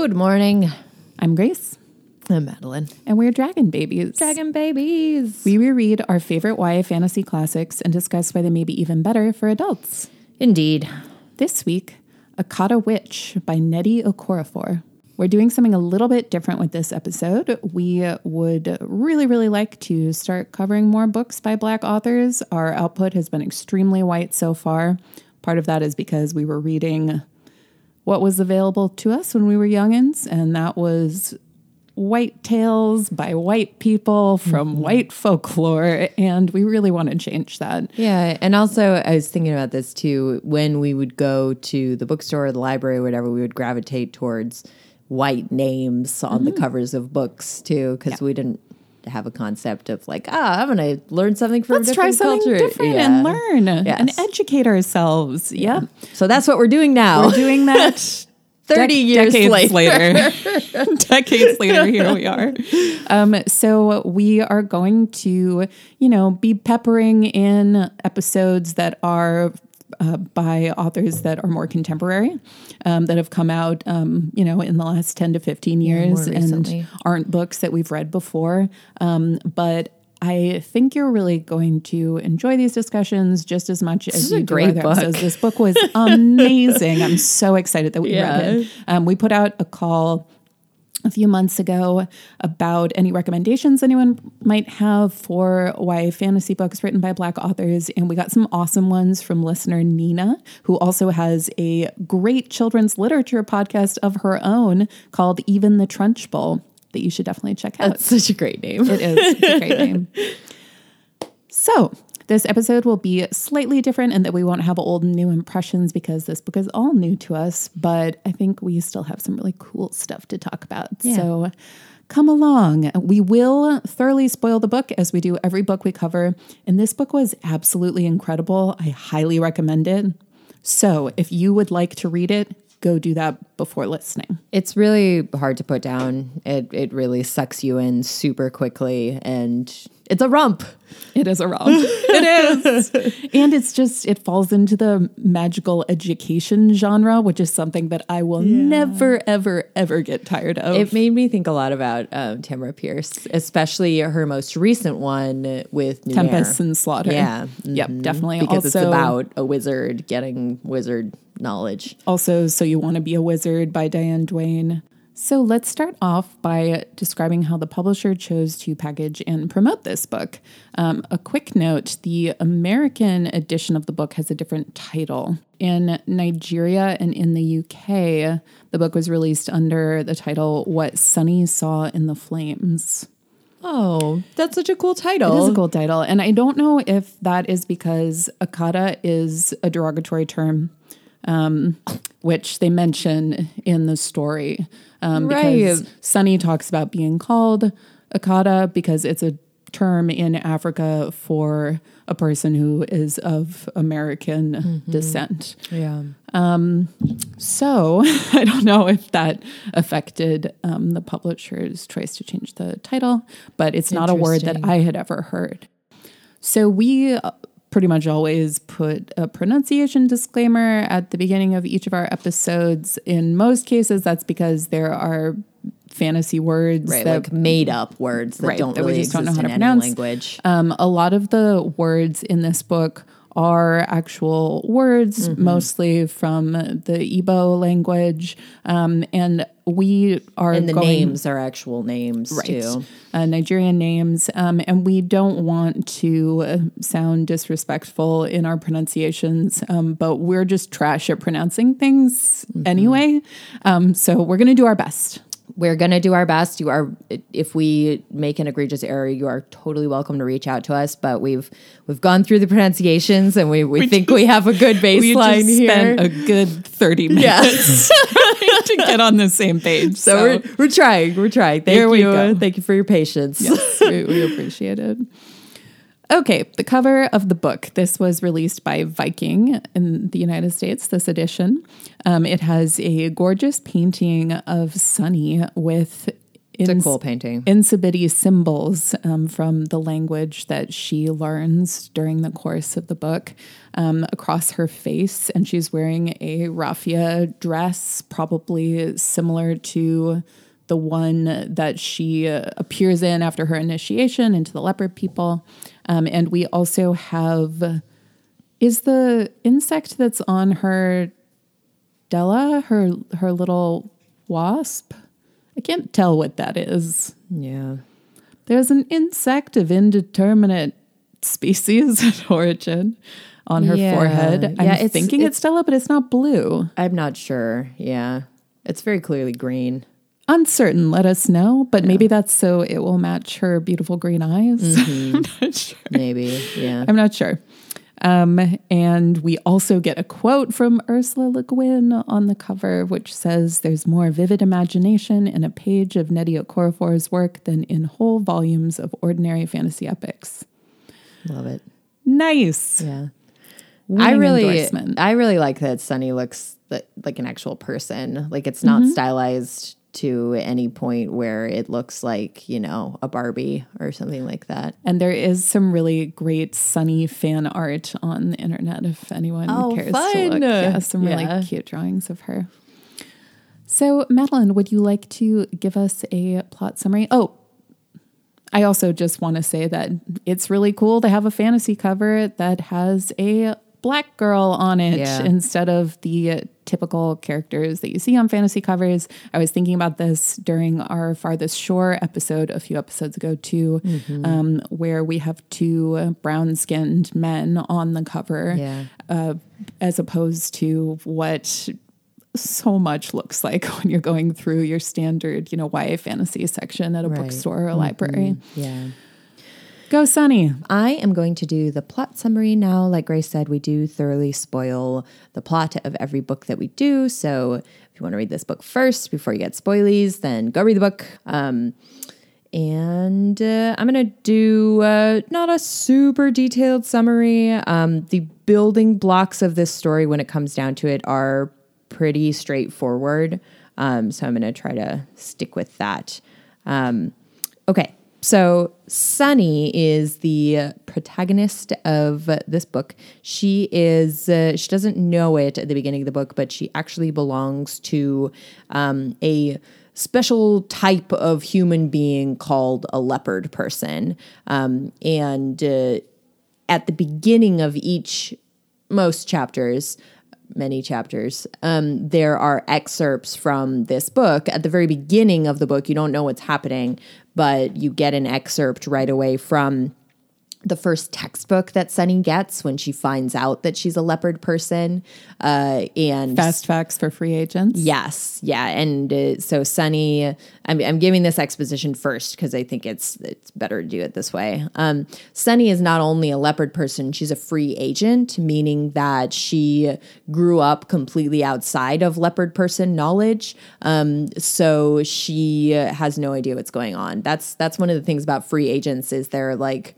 Good morning. I'm Grace, I'm Madeline. and we're Dragon Babies. Dragon babies. We reread our favorite YA fantasy classics and discuss why they may be even better for adults. Indeed. This week, Akata Witch by Nnedi Okorafor. We're doing something a little bit different with this episode. We would really, really like to start covering more books by Black authors. Our output has been extremely white so far. Part of that is because we were reading what was available to us when we were youngins, and that was white tales by white people from mm-hmm. white folklore. And we really want to change that. Yeah, and also I was thinking about this too. When we would go to the bookstore or the library or whatever, we would gravitate towards white names on the mm-hmm. covers of books too, because we didn't have a concept of like, ah, I'm going to learn something from Let's try something culture. different Yeah. and learn and educate ourselves. Yeah. So that's what we're doing now. We're doing that 30 years decades later. later. decades later, here we are. Um, so we are going to, you know, be peppering in episodes that are uh, by authors that are more contemporary, um, that have come out, um, you know, in the last 10 to 15 years and aren't books that we've read before. Um, but I think you're really going to enjoy these discussions just as much as is a you do great other book. episodes. This book was amazing. I'm so excited that we Yeah. read it. Um, we put out a call a few months ago about any recommendations anyone might have for why fantasy books written by Black authors. And we got some awesome ones from listener Nina, who also has a great children's literature podcast of her own called Even the Trunchbull that you should definitely check out. That's such a great name. It is. It's a great name. So, this episode will be slightly different in that we won't have old and new impressions because this book is all new to us, but I think we still have some really cool stuff to talk about. So, come along. We will thoroughly spoil the book as we do every book we cover, and this book was absolutely incredible. I highly recommend it. So, if you would like to read it, go do that before listening. It's really hard to put down. It it really sucks you in super quickly and it's a rump. It is a rump. it is. And it's just, it falls into the magical education genre, which is something that I will never, ever, ever get tired of. It made me think a lot about um, Tamora Pierce, especially her most recent one with New Tempest Air. and Slaughter. Yeah. Yep, mhm. definitely. Because it's Also- about a wizard getting wizard knowledge. Also, So You Want to Be a Wizard by Diane Duane. So let's start off by describing how the publisher chose to package and promote this book. Um, a quick note the American edition of the book has a different title. In Nigeria and in the UK, the book was released under the title What Sunny Saw in the Flames. Oh, that's such a cool title. is a cool title. And I don't know if that is because Akata is a derogatory term, um, which they mention in the story. Um, Because Right. Sunny talks about being called Akata because it's a term in Africa for a person who is of American descent. yeah. Um, So I don't know if that affected um, the publisher's choice to change the title, but it's not a word that I had ever heard. So we uh, pretty much always put a pronunciation disclaimer at the beginning of each of our episodes. In most cases, that's because there are fantasy words Right, that like made up words that Right, don't that we really just don't know how to in any pronounce. language. um, a lot of the words in this book are actual words, Mm-hmm. mostly from the Igbo language, um, and we are and the going, names are actual names too. uh, Nigerian names, um, and we don't want to sound disrespectful in our pronunciations, um, but we're just trash at pronouncing things Mm-hmm. anyway. Um, so we're going to do our best. We're gonna do our best. You are, if we make an egregious error, you are totally welcome to reach out to us. But we've we've gone through the pronunciations, and we, we, think we have a good We baseline just here. spent a good thirty minutes trying to get on the same page. so we're we're trying. We're trying. Thank we you. Thank you for your patience. Yes, we, we appreciate it. Okay, the cover of the book. This was released by Viking in the United States, this edition. Um, it has a gorgeous painting of Sunny with It's a cool painting. Nsibidi symbols um, from the language that she learns during the course of the book um, across her face. And she's wearing a raffia dress, probably similar to the one that she uh, appears in after her initiation into the leopard people. Um, and we also have is the insect that's on her Della, her her little wasp. I can't tell what that is. Yeah. There's an insect of indeterminate species and origin on her Yeah. forehead. I'm Yeah, it's- thinking it's, Stella, but it's not blue. I'm not sure. Yeah. It's very clearly green. Uncertain, let us know. But maybe that's so it will match her beautiful green eyes. Mm-hmm. I'm not sure. Maybe. Yeah. I'm not sure. Um, and we also get a quote from Ursula Le Guin on the cover, which says, There's more vivid imagination in a page of Nnedi Okorafor's work than in whole volumes of ordinary fantasy epics. Love it. Nice. Yeah. Winning I really. I really like that Sunny looks like an actual person. Like it's not stylized to any point where it looks like you know a Barbie or something like that. And there is some really great sunny fan art on the internet if anyone Oh, cares to fun. look. Yeah, some Yeah. really cute drawings of her. So, Madeline, would you like to give us a plot summary? Oh, I also just want to say that it's really cool to have a fantasy cover that has a black girl on it Yeah. instead of the typical characters that you see on fantasy covers. I was thinking about this during our Farthest Shore episode a few episodes ago, too, Mm-hmm. um, where we have two brown skinned men on the cover Yeah. uh, as opposed to what so much looks like when you're going through your standard, you know, YA fantasy section at a Right. Mm-hmm. bookstore or a library. Yeah. Go, Sunny. I am going to do the plot summary now. Like Grace said, we do thoroughly spoil the plot of every book that we do. So if you want to read this book first before you get spoilies, then go read the book. Um, and uh, I'm going to do uh, not a super detailed summary. Um, the building blocks of this story, when it comes down to it, are pretty straightforward. Um, so I'm going to try to stick with that. Um, okay, so Sunny is the protagonist of this book. She is uh, she doesn't know it at the beginning of the book, but she actually belongs to um, a special type of human being called a leopard person, um, and uh, at the beginning of each most chapters many chapters. Um, there are excerpts from this book. At the very beginning of the book you don't know what's happening but you get an excerpt right away from the first textbook that Sunny gets when she finds out that she's a leopard person. Uh, and Fast facts for free agents. Yes, yeah, and uh, so Sunny, I'm, I'm giving this exposition first because I think it's it's better to do it this way. Um, Sunny is not only a leopard person; she's a free agent, meaning that she grew up completely outside of leopard person knowledge. Um, so she has no idea what's going on. That's that's one of the things about free agents is they're like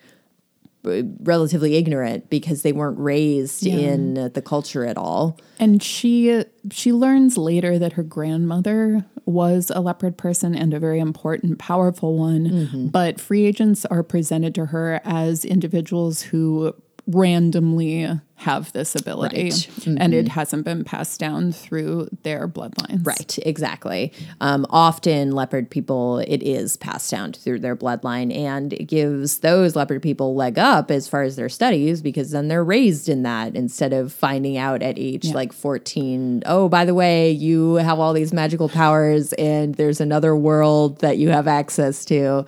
relatively ignorant because they weren't raised in the culture at all. And she she learns later that her grandmother was a leopard person and a very important, powerful one. Mm-hmm. But free agents are presented to her as individuals who randomly have this ability, Right. and it hasn't been passed down through their bloodlines. Right, exactly. Um, often, leopard people, it is passed down through their bloodline, and it gives those leopard people leg up as far as their studies because then they're raised in that instead of finding out at age like 14, oh, by the way, you have all these magical powers, and there's another world that you have access to.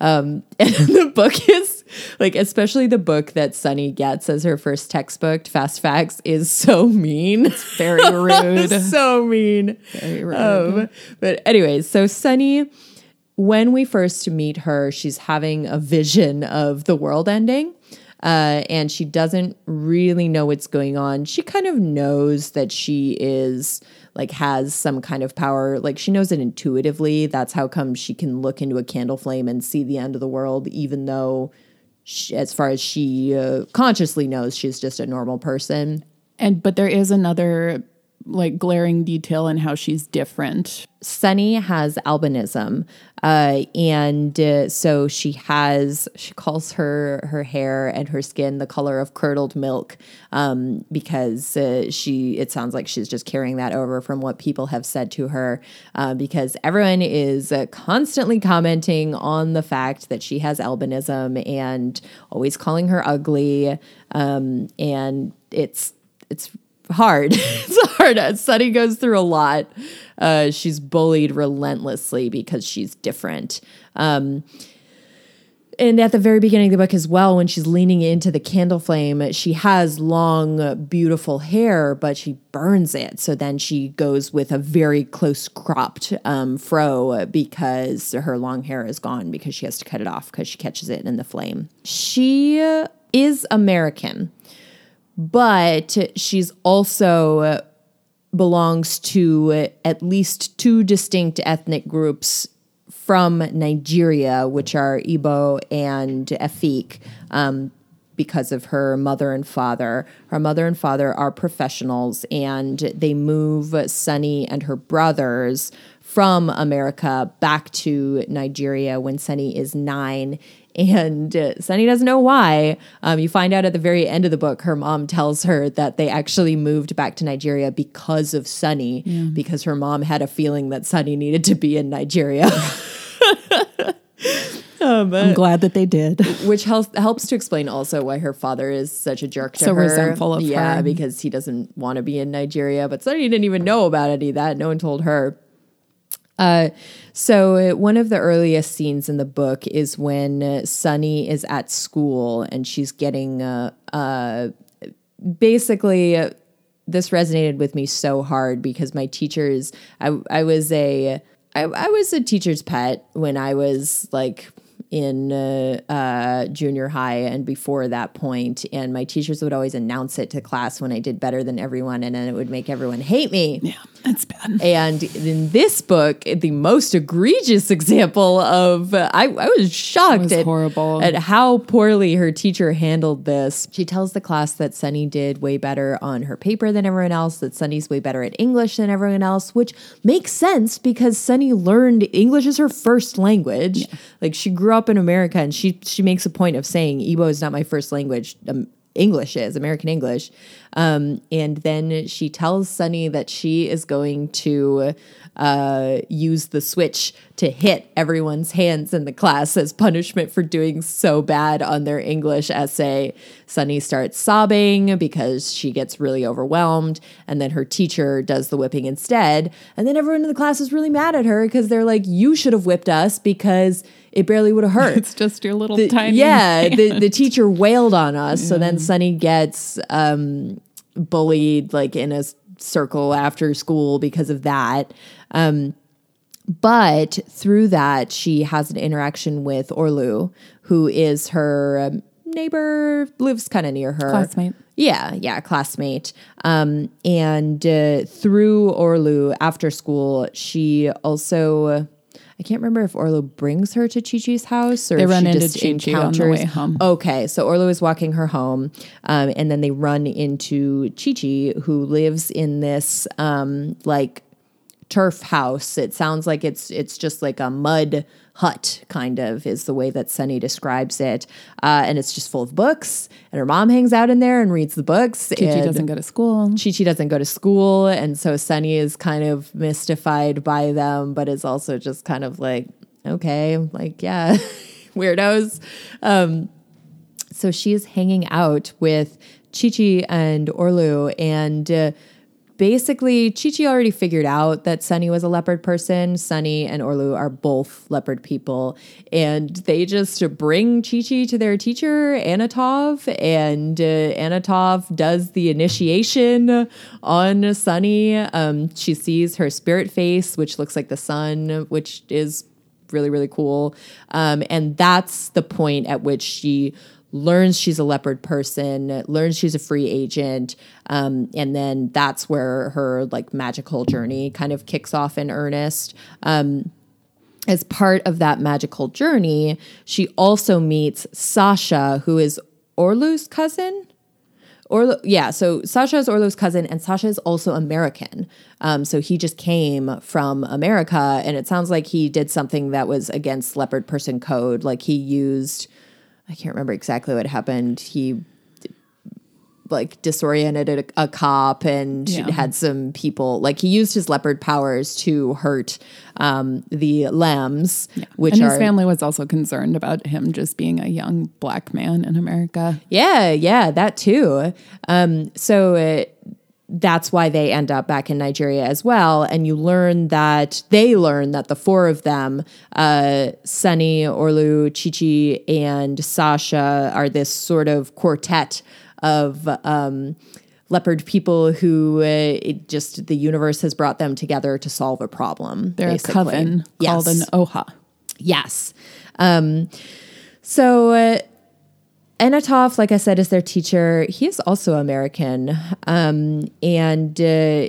Um, and the book is like, especially the book that Sunny gets as her first textbook, Fast Facts, is so mean. It's Very rude. so mean. Very rude. Um, but anyways, so Sunny, when we first meet her, she's having a vision of the world ending. Uh, and she doesn't really know what's going on. She kind of knows that she is like has some kind of power. Like she knows it intuitively. That's how come she can look into a candle flame and see the end of the world, even though, she, as far as she uh, consciously knows, she's just a normal person. And but there is another like glaring detail in how she's different. Sunny has albinism, uh, and uh, so she has she calls her her hair and her skin the color of curdled milk um, because uh, she it sounds like she's just carrying that over from what people have said to her uh, because everyone is uh, constantly commenting on the fact that she has albinism and always calling her ugly um, and it's it's hard. it's hard. Sunny goes through a lot. Uh, she's bullied relentlessly because she's different. Um, and at the very beginning of the book as well, when she's leaning into the candle flame, she has long, beautiful hair, but she burns it. So then she goes with a very close cropped um, fro because her long hair is gone because she has to cut it off because she catches it in the flame. She is American but she's also belongs to at least two distinct ethnic groups from Nigeria, which are Igbo and Efik, um, because of her mother and father. Her mother and father are professionals, and they move Sunny and her brothers from America back to Nigeria when Sunny is nine and uh, Sunny doesn't know why. Um, you find out at the very end of the book, her mom tells her that they actually moved back to Nigeria because of Sunny, yeah. because her mom had a feeling that Sunny needed to be in Nigeria. Um, I'm glad that they did. Which helps helps to explain also why her father is such a jerk to so her. resentful of yeah, her. because he doesn't want to be in Nigeria. But Sunny didn't even know about any of that. No one told her. Uh, so one of the earliest scenes in the book is when Sunny is at school and she's getting uh, uh, basically. Uh, this resonated with me so hard because my teachers, I, I was a, I, I was a teacher's pet when I was like in uh, uh, junior high and before that point, and my teachers would always announce it to class when I did better than everyone, and then it would make everyone hate me. Yeah, that's bad. And in this book, the most egregious example of uh, I, I was shocked was at, horrible. at how poorly her teacher handled this. She tells the class that Sunny did way better on her paper than everyone else, that Sunny's way better at English than everyone else, which makes sense because Sunny learned English as her first language. Yeah. Like she grew up in America, and she she makes a point of saying Igbo is not my first language. Um, English is American English, um, and then she tells Sunny that she is going to uh, use the switch to hit everyone's hands in the class as punishment for doing so bad on their English essay. Sunny starts sobbing because she gets really overwhelmed, and then her teacher does the whipping instead. And then everyone in the class is really mad at her because they're like, "You should have whipped us because." it barely would have hurt. It's just your little the, tiny. Yeah, the, the teacher wailed on us. So then Sunny gets um, bullied like in a circle after school because of that. Um, but through that, she has an interaction with Orlu, who is her um, neighbor, lives kind of near her. Classmate. Yeah, yeah, classmate. Um, and uh, through Orlu after school, she also I can't remember if Orlu brings her to Chi Chi's house or they run she into just Chi Chi on the way home. Okay, so Orlu is walking her home, um, and then they run into Chi Chi, who lives in this um, like turf house. It sounds like it's it's just like a mud hut, kind of, is the way that Sunny describes it. Uh, and it's just full of books, and her mom hangs out in there and reads the books. Chi Chi doesn't go to school. Chi Chi doesn't go to school, and so Sunny is kind of mystified by them, but is also just kind of like, okay, like, yeah, weirdos. Um, so she's hanging out with Chi Chi and Orlu, and uh, basically, Chi Chi already figured out that Sunny was a leopard person. Sunny and Orlu are both leopard people. And they just bring Chi Chi to their teacher, Anatov, and uh, Anatov does the initiation on Sunny. Um, she sees her spirit face, which looks like the sun, which is really, really cool. Um, and that's the point at which she learns she's a leopard person, learns she's a free agent, um, and then that's where her like magical journey kind of kicks off in earnest. Um, as part of that magical journey, she also meets Sasha, who is Orlu's cousin. Orlu, yeah. So Sasha is Orlu's cousin, and Sasha is also American. Um, so he just came from America, and it sounds like he did something that was against leopard person code. Like he used, I can't remember exactly what happened. He like disoriented a, a cop and Yeah. had some people like he used his leopard powers to hurt um, the lambs, which and are his family was also concerned about him just being a young black man in America. Yeah, yeah, that too. Um, so uh, that's why they end up back in Nigeria as well. And you learn that they learn that the four of them, uh, Sunny, Orlu, Chichi, and Sasha, are this sort of quartet of. Um, Leopard people who uh, it just the universe has brought them together to solve a problem. They're basically. a coven called an Oha. Yes. Um, so uh, Anatov, like I said, is their teacher. He is also American. Um, and uh,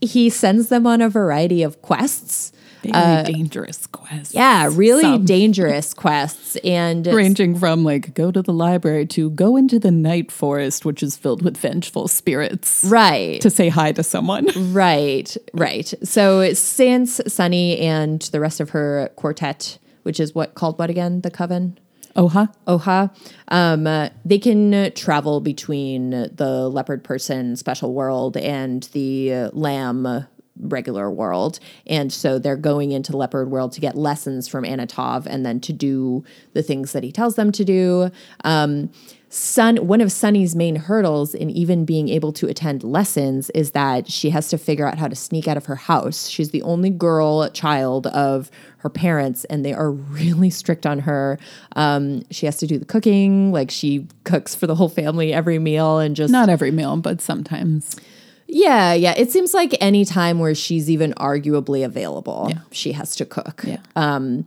he sends them on a variety of quests. Very dangerous quest. Uh, Yeah, really Some. dangerous quests. And Ranging from like go to the library to go into the night forest, which is filled with vengeful spirits, right. to say hi to someone. Right, right. So since Sunny and the rest of her quartet, which is what called what again? The coven? Oha. Oha, um, uh, they can uh, travel between the leopard person special world and the uh, lamb regular world. And so they're going into leopard world to get lessons from Anatov and then to do the things that he tells them to do. Um, Sun, one of Sunny's main hurdles in even being able to attend lessons is that she has to figure out how to sneak out of her house. She's the only girl child of her parents, and they are really strict on her. Um, she has to do the cooking, like she cooks for the whole family every meal, and just Not every meal, but sometimes. yeah, yeah. It seems like any time where she's even arguably available, she has to cook. Yeah. Um,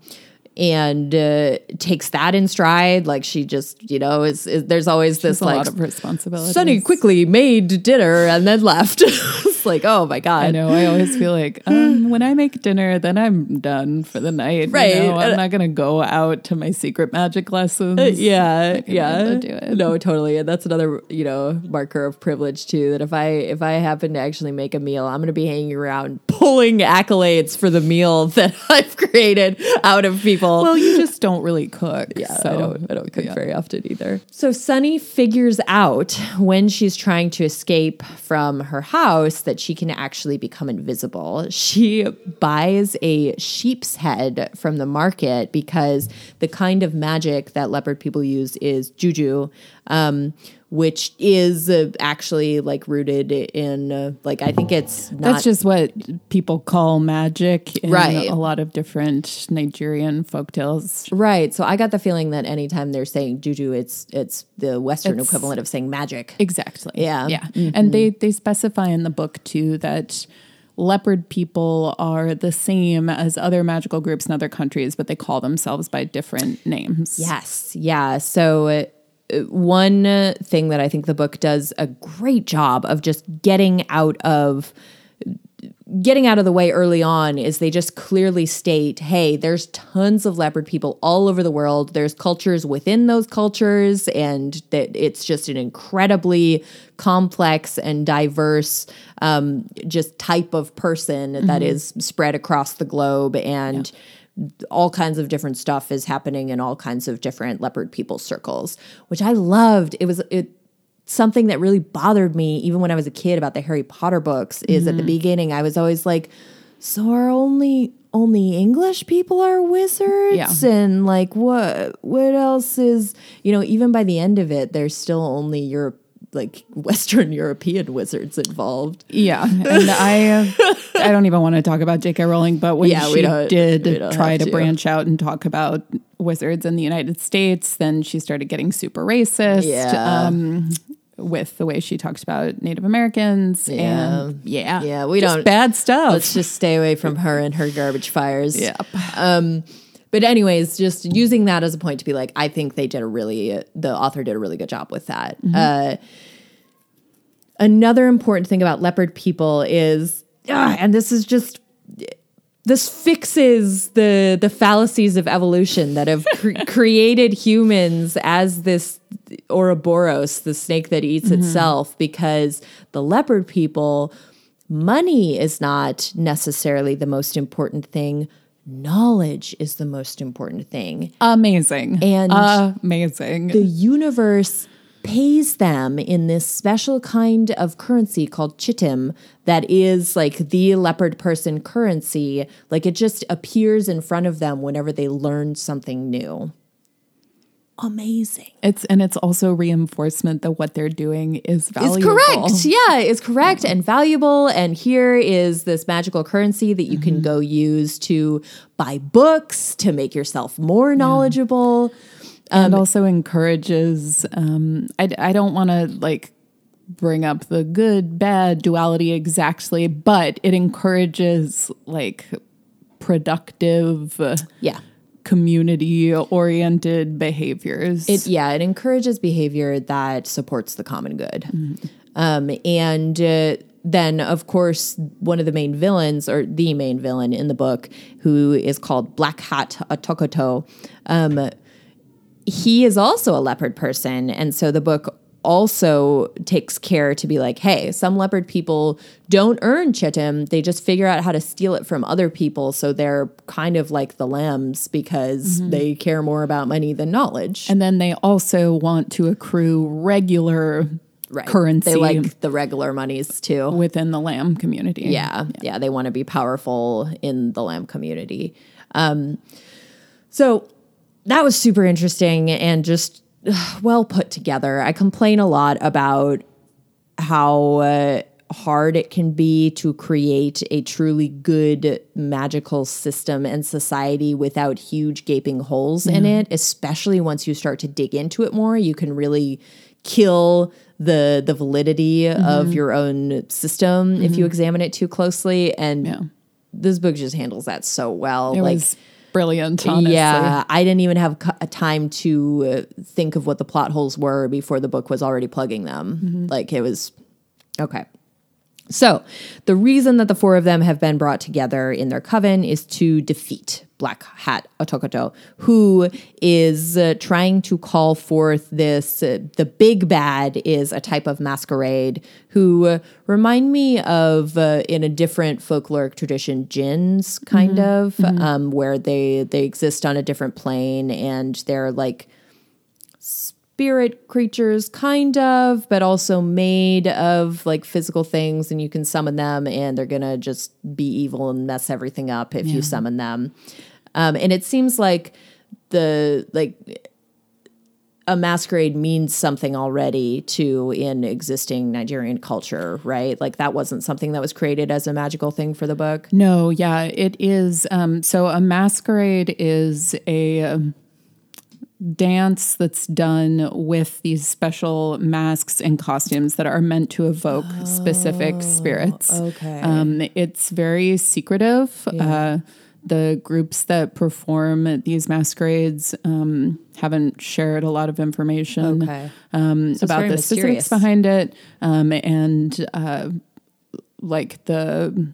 and uh, takes that in stride. Like she just, you know, is, is there's always this like lot of responsibility. Sunny quickly made dinner and then left. it's like, oh my god. I know. I always feel like um, when I make dinner, then I'm done for the night. you Right. know? I'm not gonna go out to my secret magic lessons. Uh, Yeah, yeah, do it. no, totally, and that's another you know marker of privilege too. That if I if I happen to actually make a meal, I'm going to be hanging around pulling accolades for the meal that I've created out of people. Well, you just don't really cook. Yeah, so I don't, I don't cook yeah. very often either. So Sunny figures out when she's trying to escape from her house that she can actually become invisible. She buys a sheep's head from the market because the kind of magic that leopard people use is juju. Um, which is uh, actually like rooted in uh, like I think it's not That's just what people call magic in Right. a lot of different Nigerian folktales. right. So I got the feeling that anytime they're saying juju, it's it's the Western It's- equivalent of saying magic. Exactly. Yeah. Yeah. And they they specify in the book too that leopard people are the same as other magical groups in other countries, but they call themselves by different names. Yes, yeah. So uh, one thing that I think the book does a great job of just getting out of getting out of the way early on is they just clearly state hey there's tons of leopard people all over the world. There's cultures within those cultures and that it's just an incredibly complex and diverse um, just type of person that is spread across the globe. And all kinds of different stuff is happening in all kinds of different leopard people circles which i loved. It was it something that really bothered me even when I was a kid about the Harry Potter books is at the mm-hmm. beginning I was always like so are only only English people are wizards? Yeah. and like what what else is you know even by the end of it there's still only Europe like Western European wizards involved. Yeah, and I uh, I don't even want to talk about J.K. Rowling, but when Yeah, she did try to, to. branch out and talk about wizards in the United States, then she started getting super racist. Yeah. Um, with the way she talked about Native Americans, Yeah. and yeah, Yeah, we just don't- bad stuff. Let's just stay away from her and her garbage fires. Yep. Um, but anyways, just using that as a point to be like, I think they did a really, the author did a really good job with that. Uh, another important thing about leopard people is, ah, and this is just, this fixes the the fallacies of evolution that have cre- created humans as this Ouroboros, the snake that eats itself, because the leopard people, money is not necessarily the most important thing. Knowledge is the most important thing. Amazing. And- amazing. The universe pays them in this special kind of currency called chitim that is like the leopard person currency. Like it just appears in front of them whenever they learn something new. Amazing. it's and it's also reinforcement that what they're doing is valuable. It's correct. Yeah, it's correct and valuable. And here is this magical currency that you can go use to buy books, to make yourself more knowledgeable. and also encourages um i, I don't want to like bring up the good bad duality exactly but it encourages like productive uh, Yeah. Community oriented behaviors It yeah, it encourages behavior that supports the common good. Um, and uh, then, of course, one of the main villains, or the main villain in the book, who is called Black Hat Otokoto, um, he is also a leopard person, and so the book also takes care to be like, hey, some leopard people don't earn chitim; they just figure out how to steal it from other people, so they're kind of like the lambs because they care more about money than knowledge. and then they also want to accrue regular Right. currency They like the regular monies too. within the lamb community Yeah, yeah, they want to be powerful in the lamb community. Um, so that was super interesting and just well put together. I complain a lot about how uh, hard it can be to create a truly good magical system and society without huge gaping holes in mm-hmm. it, especially once you start to dig into it more. You can really kill the the validity of mm-hmm. your own system if you mm-hmm. examine it too closely and Yeah. this book just handles that so well it like was brilliant honestly yeah, I didn't even have a time to uh, think of what the plot holes were before the book was already plugging them. Like it was okay. So, the reason that the four of them have been brought together in their coven is to defeat Black Hat Otokoto, who is uh, trying to call forth this. Uh, the big bad is a type of masquerade who uh, remind me of, uh, in a different folkloric tradition, jinns, kind of, um, where they they exist on a different plane and they're like spirit creatures, kind of, but also made of like physical things, and you can summon them, and they're gonna just be evil and mess everything up if you summon them. Um, and it seems like the like a masquerade means something already to in existing Nigerian culture, right? Like that wasn't something that was created as a magical thing for the book. No, yeah, it is. Um, so a masquerade is a um, dance that's done with these special masks and costumes that are meant to evoke specific spirits. okay. Um, it's very secretive. Uh, the groups that perform these masquerades um, haven't shared a lot of information Okay. um, it's about the mysterious. specifics behind it um, and uh, like the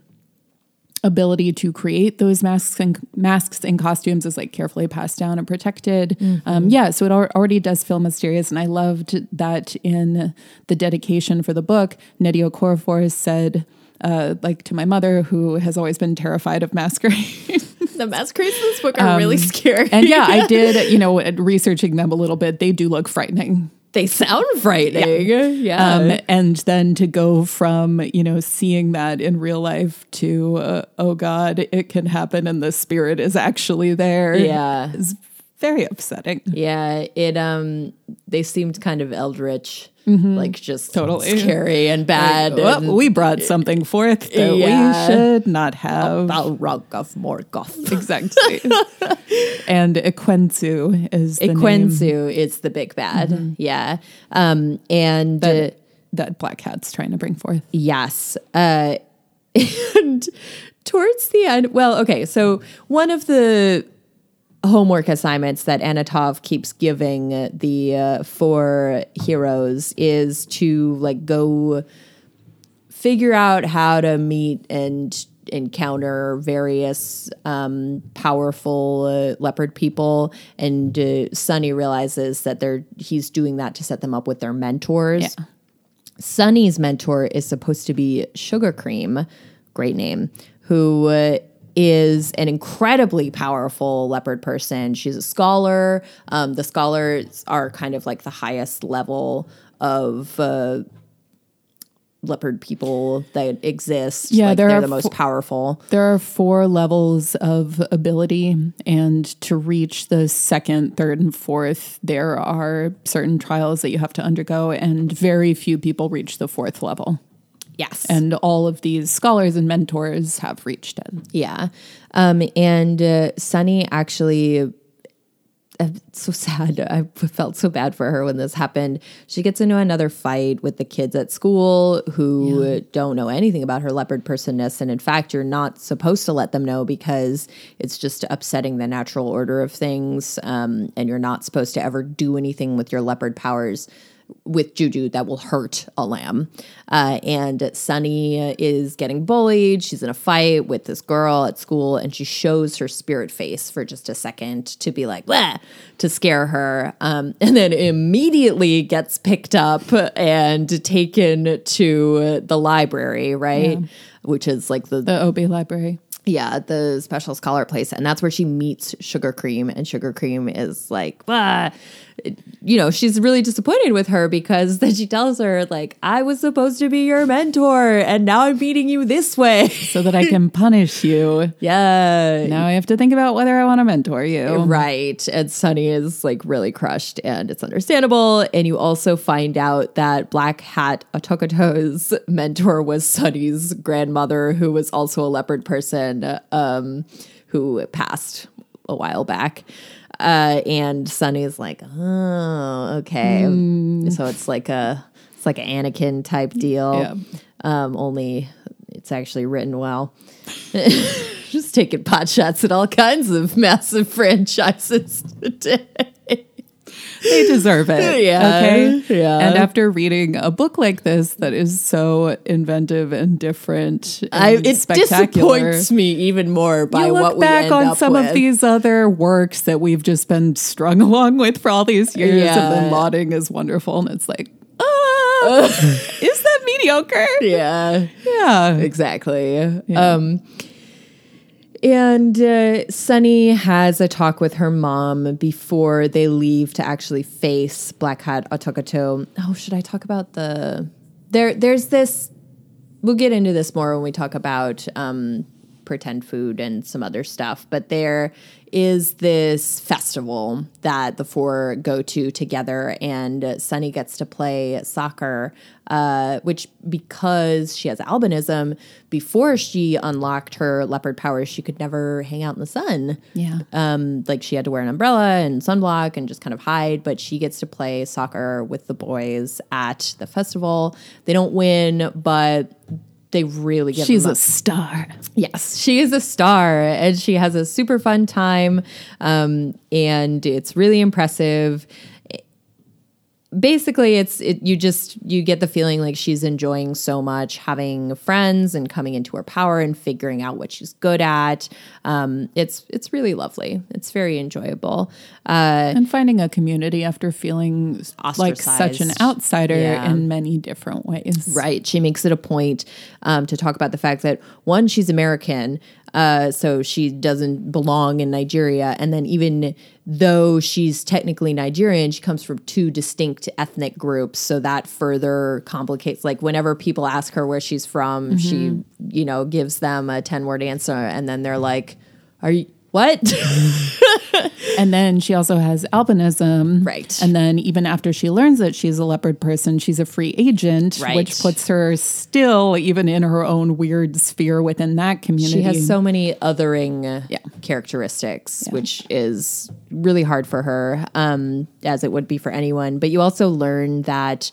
ability to create those masks and masks and costumes is like carefully passed down and protected. Mm-hmm. Um, yeah, so it al- already does feel mysterious, and I loved that in the dedication for the book, Nnedi Okorafor said. Uh, like to my mother, who has always been terrified of masquerade, The masquerades in this book are really scary. and yeah, I did. You know, researching them a little bit, they do look frightening. They sound frightening. Yeah. Um, and then to go from you know seeing that in real life to uh, oh god, it can happen, and the spirit is actually there. Yeah. Very upsetting. Yeah, it um they seemed kind of eldritch, like just Totally. scary and bad. Well, and we brought something forth that Yeah. we should not have. Balrog of Morgoth. Exactly. and Ekwensu is the Ekwensu is the big bad. Yeah. Um and uh, that Black Hat's trying to bring forth. Yes. Uh, and towards the end, well, okay, so one of the homework assignments that Anatov keeps giving uh, the uh, four heroes is to like go figure out how to meet and encounter various um, powerful uh, leopard people, and uh, Sunny realizes that they're he's doing that to set them up with their mentors. Yeah. Sunny's mentor is supposed to be Sugar Cream, great name, who uh, is an incredibly powerful leopard person. She's a scholar. Um, the scholars are kind of like the highest level of uh, leopard people that exist. Yeah, like there they're the most fo- powerful. There are four levels of ability, and to reach the second, third, and fourth, there are certain trials that you have to undergo, and very few people reach the fourth level. Yes. And all of these scholars and mentors have reached it. Yeah. Um, and uh, Sunny actually, uh, it's so sad. I felt so bad for her when this happened. She gets into another fight with the kids at school who don't know anything about her leopard personness. And in fact, you're not supposed to let them know because it's just upsetting the natural order of things. Um, and you're not supposed to ever do anything with your leopard powers with Juju that will hurt a lamb. Uh, and Sunny is getting bullied. She's in a fight with this girl at school, and she shows her spirit face for just a second to be like, Wah! to scare her. Um, and then immediately gets picked up and taken to the library, right? Which is like the, The Obi library. yeah, the special scholar place. And that's where she meets Sugar Cream. And Sugar Cream is like, ah, you know, she's really disappointed with her because then she tells her, like, I was supposed to be your mentor and now I'm meeting you this way. So that I can punish you. yeah. Now I have to think about whether I want to mentor you. Right. And Sunny is like really crushed and it's understandable. And you also find out that Black Hat Otokoto's mentor was Sunny's grandmother, who was also a leopard person um, who passed a while back. Uh, and Sunny's like, oh, okay. So it's like a it's like an Anakin type deal. Yeah. Um, only it's actually written well. Just taking pot shots at all kinds of massive franchises today. They deserve it. Yeah, Okay. yeah. And after reading a book like this that is so inventive and different, and I, it disappoints me even more by you look what back on some with. of these other works that we've just been strung along with for all these years Yeah. and then lauding as wonderful. And it's like, ah, is that mediocre? Yeah, Yeah. exactly. Um, and uh, Sunny has a talk with her mom before they leave to actually face Black Hat Otokoto. Oh, should I talk about the there? There's this. We'll get into this more when we talk about um, pretend food and some other stuff. But there is this festival that the four go to together, and Sunny gets to play soccer, uh, which because she has albinism, before she unlocked her leopard powers, she could never hang out in the sun. Yeah. Um, like she had to wear an umbrella and sunblock and just kind of hide, but she gets to play soccer with the boys at the festival. They don't win, but they really give She's a star. Yes, she is a star and she has a super fun time. Um, and it's really impressive. Basically, it's it, you just you get the feeling like she's enjoying so much having friends and coming into her power and figuring out what she's good at. Um, it's it's really lovely. It's very enjoyable. Uh, And finding a community after feeling like such an outsider Yeah. in many different ways. Right. She makes it a point um, to talk about the fact that one, she's American, uh, so she doesn't belong in Nigeria. And then, even though she's technically Nigerian, she comes from two distinct ethnic groups. So that further complicates, like, whenever people ask her where she's from, she, you know, gives them a 10 word answer. And then they're like, Are you. What? And then she also has albinism. Right. And then even after she learns that she's a leopard person, she's a free agent, Right. which puts her still even in her own weird sphere within that community. She has so many othering Yeah. characteristics, which is really hard for her, um, as it would be for anyone. But you also learn that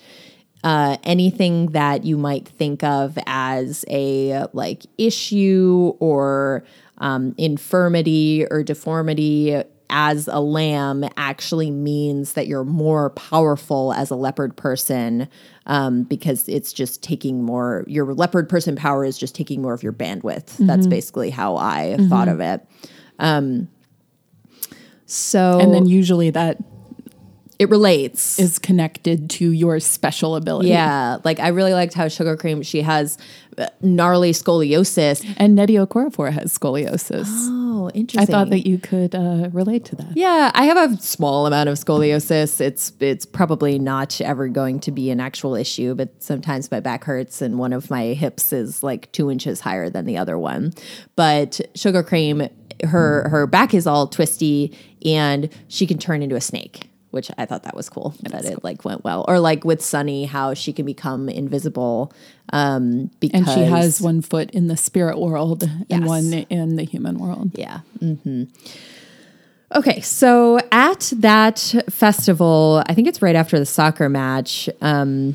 uh, anything that you might think of as a like issue or um, infirmity or deformity as a lamb actually means that you're more powerful as a leopard person um, because it's just taking more, your leopard person power is just taking more of your bandwidth. That's basically how I thought of it. Um, so, And then usually that it relates. is connected to your special ability. Yeah, like I really liked how Sugar Cream she has uh, gnarly scoliosis. And Nnedi Okorafor has scoliosis. Oh, interesting. I thought that you could uh, relate to that. Yeah, I have a small amount of scoliosis. It's it's probably not ever going to be an actual issue, but sometimes my back hurts and one of my hips is like two inches higher than the other one. But Sugar Cream, her her back is all twisty and she can turn into a snake. Which I thought that was cool that it like went well, or like with Sunny, how she can become invisible um, because And she has one foot in the spirit world Yes. and one in the human world. Yeah. Mm-hmm. Okay, so at that festival, I think it's right after the soccer match. Um,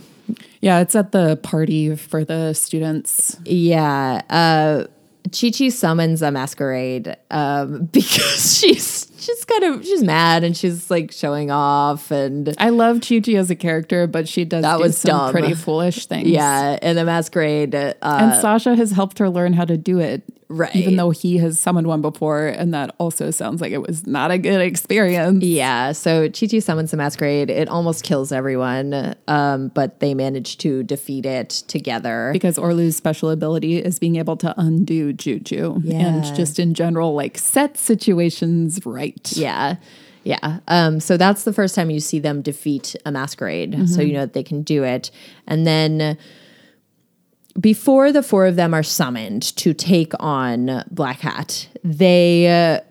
Yeah, it's at the party for the students. yeah, uh, Chi Chi summons a masquerade um, because she's she's kind of she's mad and she's like showing off and I love Chi Chi as a character, but she does That do was some dumb. pretty foolish things. yeah, in the masquerade. Uh, And Sasha has helped her learn how to do it. Right. Even though he has summoned one before, and that also sounds like it was not a good experience. Yeah, so Chi Chi summons the masquerade. It almost kills everyone, um, but they manage to defeat it together. Because Orlu's special ability is being able to undo juju Yeah. and just in general, like set situations right. Yeah. Yeah. Um, so that's the first time you see them defeat a masquerade. So you know that they can do it. And then before the four of them are summoned to take on Black Hat, they uh,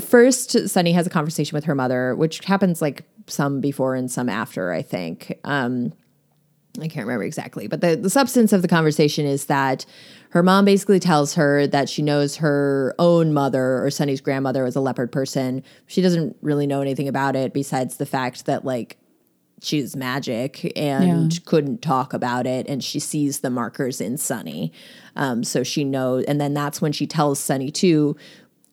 first Sunny has a conversation with her mother, which happens like some before and some after, I think. Um, I can't remember exactly, but the, the substance of the conversation is that her mom basically tells her that she knows her own mother or Sunny's grandmother was a leopard person. She doesn't really know anything about it besides the fact that like she's magic and Yeah. couldn't talk about it and she sees the markers in Sunny. Um, so she knows and then that's when she tells Sunny too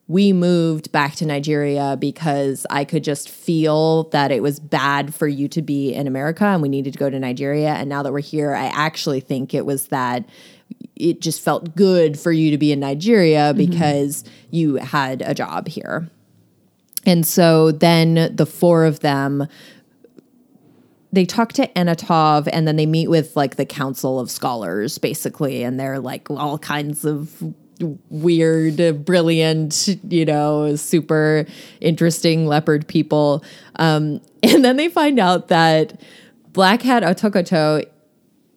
we moved back to Nigeria because I could just feel that it was bad for you to be in America and we needed to go to Nigeria. And now that we're here, I actually think it was that it just felt good for you to be in Nigeria because you had a job here. And so then the four of them they talk to Anatov and then they meet with like the council of scholars basically and they're like all kinds of weird brilliant you know super interesting leopard people. Um, and then they find out that black hat otokoto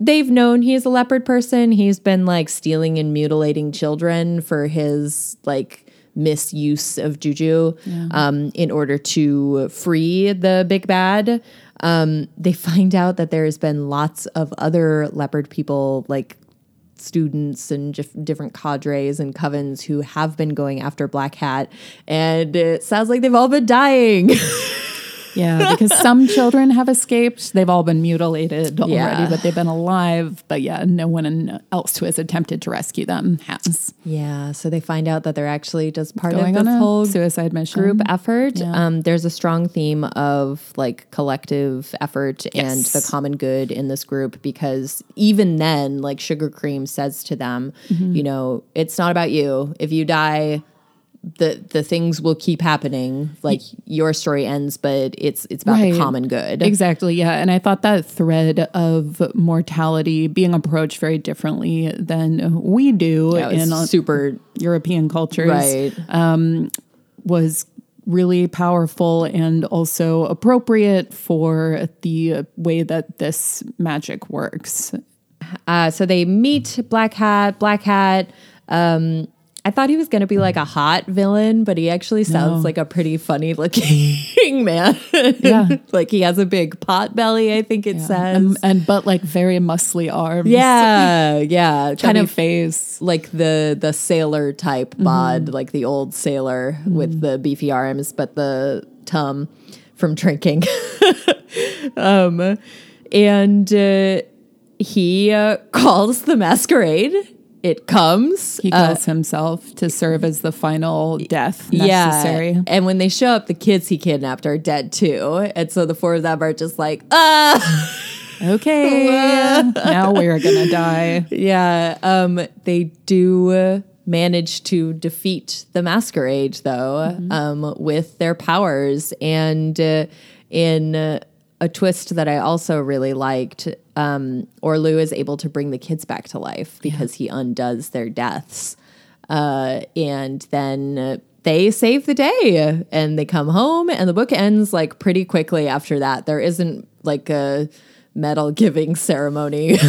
they've known he's a leopard person. He's been like stealing and mutilating children for his like misuse of juju um, in order to free the big bad. Um, they find out that there's been lots of other leopard people like students and jif- different cadres and covens who have been going after black hat. And it sounds like they've all been dying Yeah, because some children have escaped. They've all been mutilated already, Yeah. but they've been alive. But yeah, no one else who has attempted to rescue them has. yeah so they find out that they're actually just part Going of this a whole suicide mission. group effort. Yeah. Um, there's a strong theme of like collective effort and Yes. the common good in this group because even then, like Sugar Cream says to them, Mm-hmm. you know, it's not about you. If you die, the the things will keep happening. Like your story ends, but it's it's about Right. the common good. Exactly. Yeah. And I thought that thread of mortality being approached very differently than we do Yeah, in super European cultures right. was really powerful and also appropriate for the way that this magic works. Uh, so they meet Black Hat. Black Hat. Um, I thought he was going to be like a hot villain, but he actually sounds No. like a pretty funny looking man. Yeah. like he has a big pot belly. I think it says. And, and but like very muscly arms. yeah, yeah, kind of face. like the the sailor type bod, like the old sailor with the beefy arms, but the tum from drinking. um, and uh, he uh, calls the masquerade it comes. He Uh, himself to serve as the final death necessary. yeah. And when they show up, the kids he kidnapped are dead too. And so the four of them are just like, ah. Okay, now we're gonna die. Yeah, um, they do manage to defeat the masquerade, though, um, with their powers. And uh, in uh, a twist that I also really liked, um, Orlu is able to bring the kids back to life because he undoes their deaths. Uh, and then uh, they save the day and they come home, and the book ends like pretty quickly after that. There isn't like a medal giving ceremony.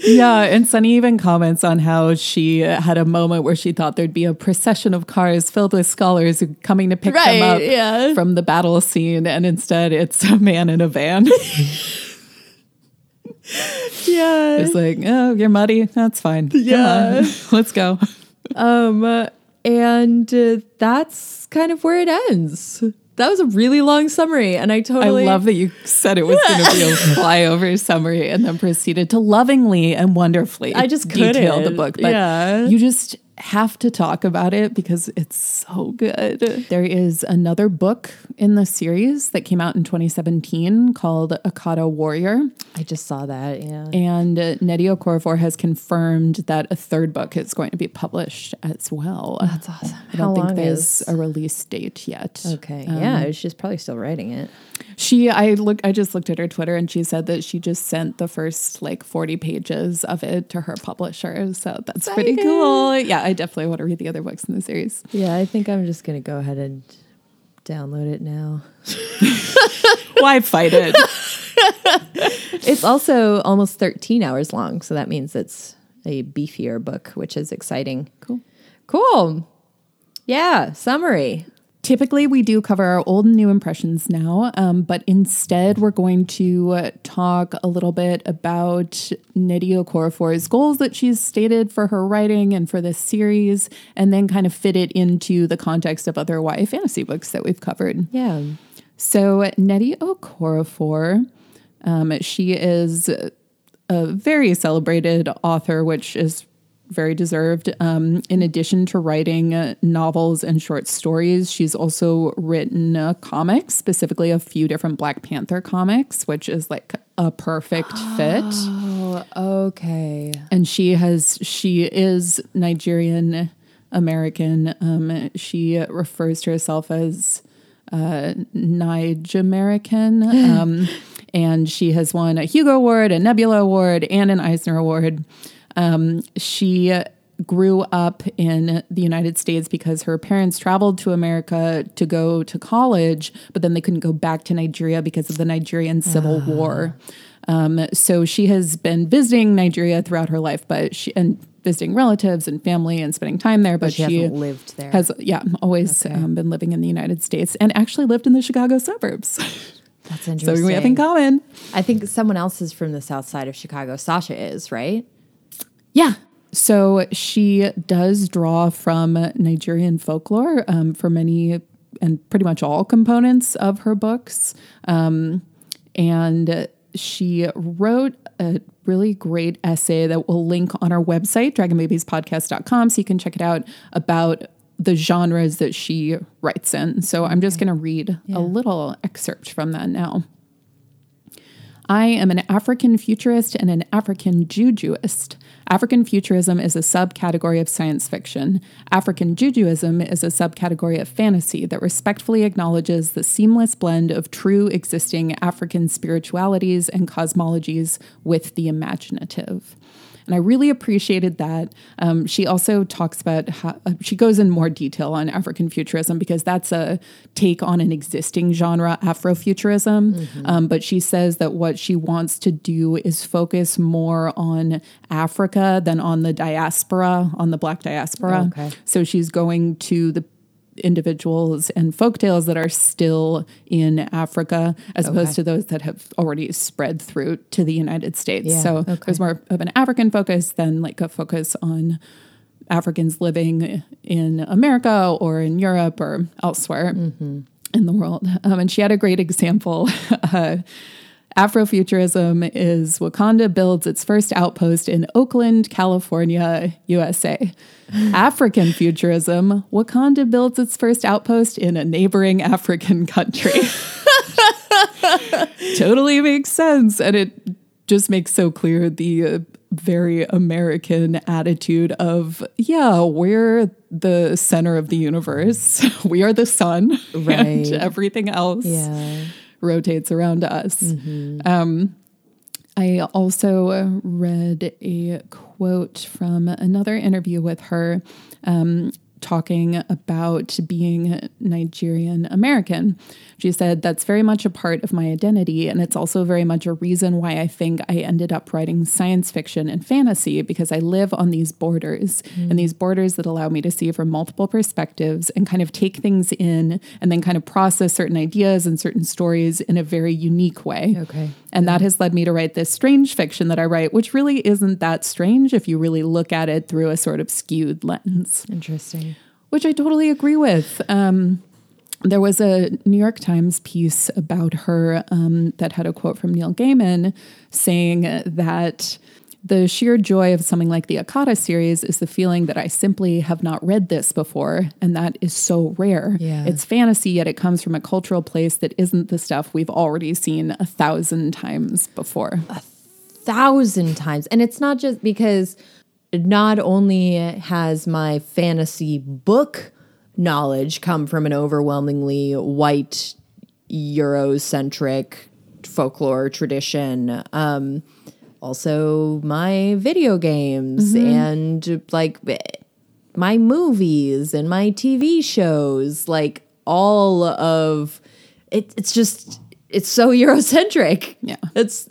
Yeah, and Sunny even comments on how she had a moment where she thought there'd be a procession of cars filled with scholars coming to pick them up yeah. from the battle scene, and instead it's a man in a van. yeah. it's like, oh, you're muddy. That's fine. Yeah. let's go. Um, and uh, that's kind of where it ends. That was a really long summary, and I totally I love that you said it was going to be a flyover summary and then proceeded to lovingly and wonderfully I just detail the book. But Yeah. you just have to talk about it because it's so good. There is another book in the series that came out in 2017 called Akata Warrior. I just saw that. Yeah. And uh, Nnedi Okorafor has confirmed that a third book is going to be published as well. That's awesome. I don't think there's a release date yet. Okay. yeah, she's probably still writing it. She, I look, I just looked at her Twitter and she said that she just sent the first like 40 pages of it to her publisher. So that's pretty cool. Yeah, I definitely want to read the other books in the series. Yeah, I think I'm just gonna go ahead and download it now. Why fight it? It's also almost 13 hours long, so that means it's a beefier book, which is exciting. Cool. Cool. Yeah. Summary. Typically, we do cover our old and new impressions now, um, but instead, we're going to uh, talk a little bit about Nnedi Okorafor's goals that she's stated for her writing and for this series, and then kind of fit it into the context of other YA fantasy books that we've covered. Yeah. So Nnedi Okorafor, um, she is a very celebrated author, which is very deserved. Um, in addition to writing uh, novels and short stories, she's also written uh, comics, specifically a few different Black Panther comics, which is like a perfect fit Oh, okay. and she has she is Nigerian American. Um, she refers to herself as uh, Naijamerican, um, and she has won a Hugo Award, a Nebula Award, and an Eisner Award. Um, she grew up in the United States because her parents traveled to America to go to college, but then they couldn't go back to Nigeria because of the Nigerian Civil War. Um, so she has been visiting Nigeria throughout her life, but she and visiting relatives and family and spending time there. But, She, hasn't lived there. has, yeah, always um, been living in the United States and actually lived in the Chicago suburbs. That's interesting. so we have in common. I think someone else is from the south side of Chicago. Sasha is, right? Yeah. So she does draw from Nigerian folklore um, for many and pretty much all components of her books. Um, and she wrote a really great essay that we'll link on our website, dragonbabiespodcast.com, so you can check it out about the genres that she writes in. So I'm just going to read a little excerpt from that now. I am an African futurist and an African Jujuist. African futurism is a subcategory of science fiction. African Jujuism is a subcategory of fantasy that respectfully acknowledges the seamless blend of true existing African spiritualities and cosmologies with the imaginative. And I really appreciated that. Um, she also talks about how uh, she goes in more detail on African futurism because that's a take on an existing genre, Afrofuturism. Um, but she says that what she wants to do is focus more on Africa than on the diaspora, on the Black diaspora. Okay. So she's going to the individuals and folktales that are still in Africa as opposed to those that have already spread through to the United States. Yeah, So okay. there's more of an African focus than like a focus on Africans living in America or in Europe or elsewhere Mm-hmm. in the world. Um, and she had a great example. uh, Afrofuturism is Wakanda builds its first outpost in Oakland, California, USA. African futurism, Wakanda builds its first outpost in a neighboring African country. totally makes sense. And it just makes so clear the uh, very American attitude of, yeah, we're the center of the universe. we are the sun. Right. And everything else Yeah. Rotates around us. Um, I also read a quote from another interview with her um, talking about being Nigerian American. She said, That's very much a part of my identity. And it's also very much a reason why I think I ended up writing science fiction and fantasy because I live on these borders and these borders that allow me to see from multiple perspectives and kind of take things in and then kind of process certain ideas and certain stories in a very unique way. Okay. And that has led me to write this strange fiction that I write, which really isn't that strange if you really look at it through a sort of skewed lens, Interesting. which I totally agree with. Um, there was a New York Times piece about her um, that had a quote from Neil Gaiman saying that the sheer joy of something like the Akata series is the feeling that I simply have not read this before, and that is so rare. Yeah. It's fantasy, yet it comes from a cultural place that isn't the stuff we've already seen a thousand times before. A thousand times. And it's not just because not only has my fantasy book knowledge come from an overwhelmingly white Eurocentric folklore tradition, um, also my video games and like my movies and my TV shows, like all of it, it's just it's so Eurocentric. Yeah. It's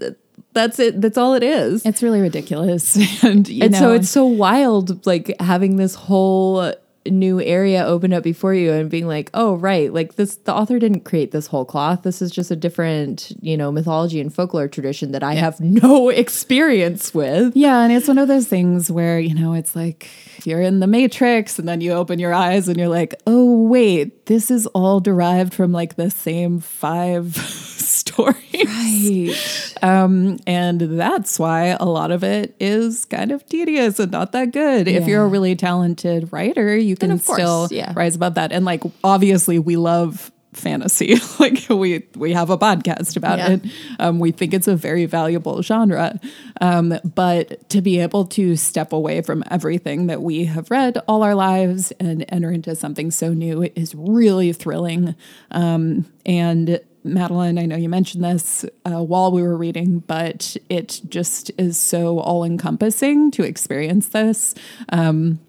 that's it. That's all it is. It's really ridiculous. and you and know, so it's so wild, like having this whole new area open up before you and being like, oh, right, like this, the author didn't create this whole cloth. This is just a different, you know, mythology and folklore tradition that I have no experience with. Yeah, and it's one of those things where, you know, it's like you're in the matrix and then you open your eyes and you're like, "Oh, wait, this is all derived from like the same five stories." Right. Um, and that's why a lot of it is kind of tedious and not that good. If you're a really talented writer, you can course, still yeah. rise above that. And like obviously we love fantasy. like we we have a podcast about Yeah. it. Um, we think it's a very valuable genre. Um, but to be able to step away from everything that we have read all our lives and enter into something so new is really thrilling. Um, and Madeline, I know you mentioned this uh, while we were reading, but it just is so all encompassing to experience this. Um,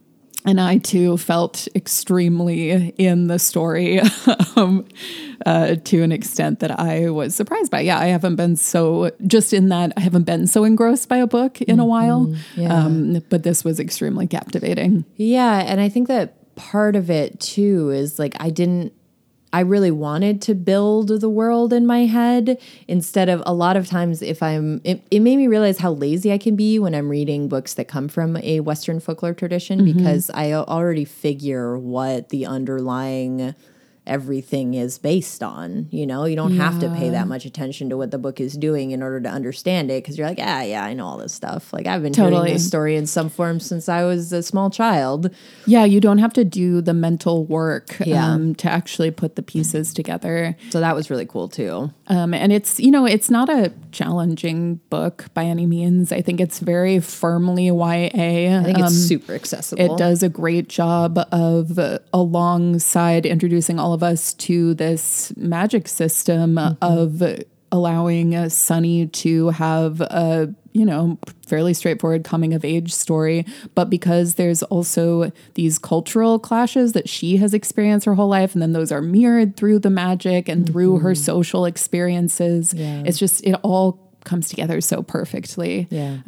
and I too felt extremely in the story um, uh, to an extent that I was surprised by. Yeah, I haven't been so, just in that, I haven't been so engrossed by a book in a while. yeah. Um, but this was extremely captivating. Yeah, and I think that part of it too is like I didn't I really wanted to build the world in my head instead of a lot of times if I'm it, it made me realize how lazy I can be when I'm reading books that come from a western folklore tradition mm-hmm. because I already figure what the underlying everything is based on you know you don't have to pay that much attention to what the book is doing in order to understand it because you're like ah yeah i know all this stuff like i've been Totally. hearing this story in some form since i was a small child Yeah, you don't have to do the mental work Yeah. um, to actually put the pieces together. So that was really cool too. Um, and it's, you know, it's not a challenging book by any means. I think it's very firmly YA. I think it's super accessible. It does a great job of, uh, alongside introducing all of us to this magic system of allowing uh, Sunny to have a, you know, fairly straightforward coming of age story. But because there's also these cultural clashes that she has experienced her whole life, and then those are mirrored through the magic and through her social experiences, Yeah. it's just, it all comes together so perfectly. Yeah.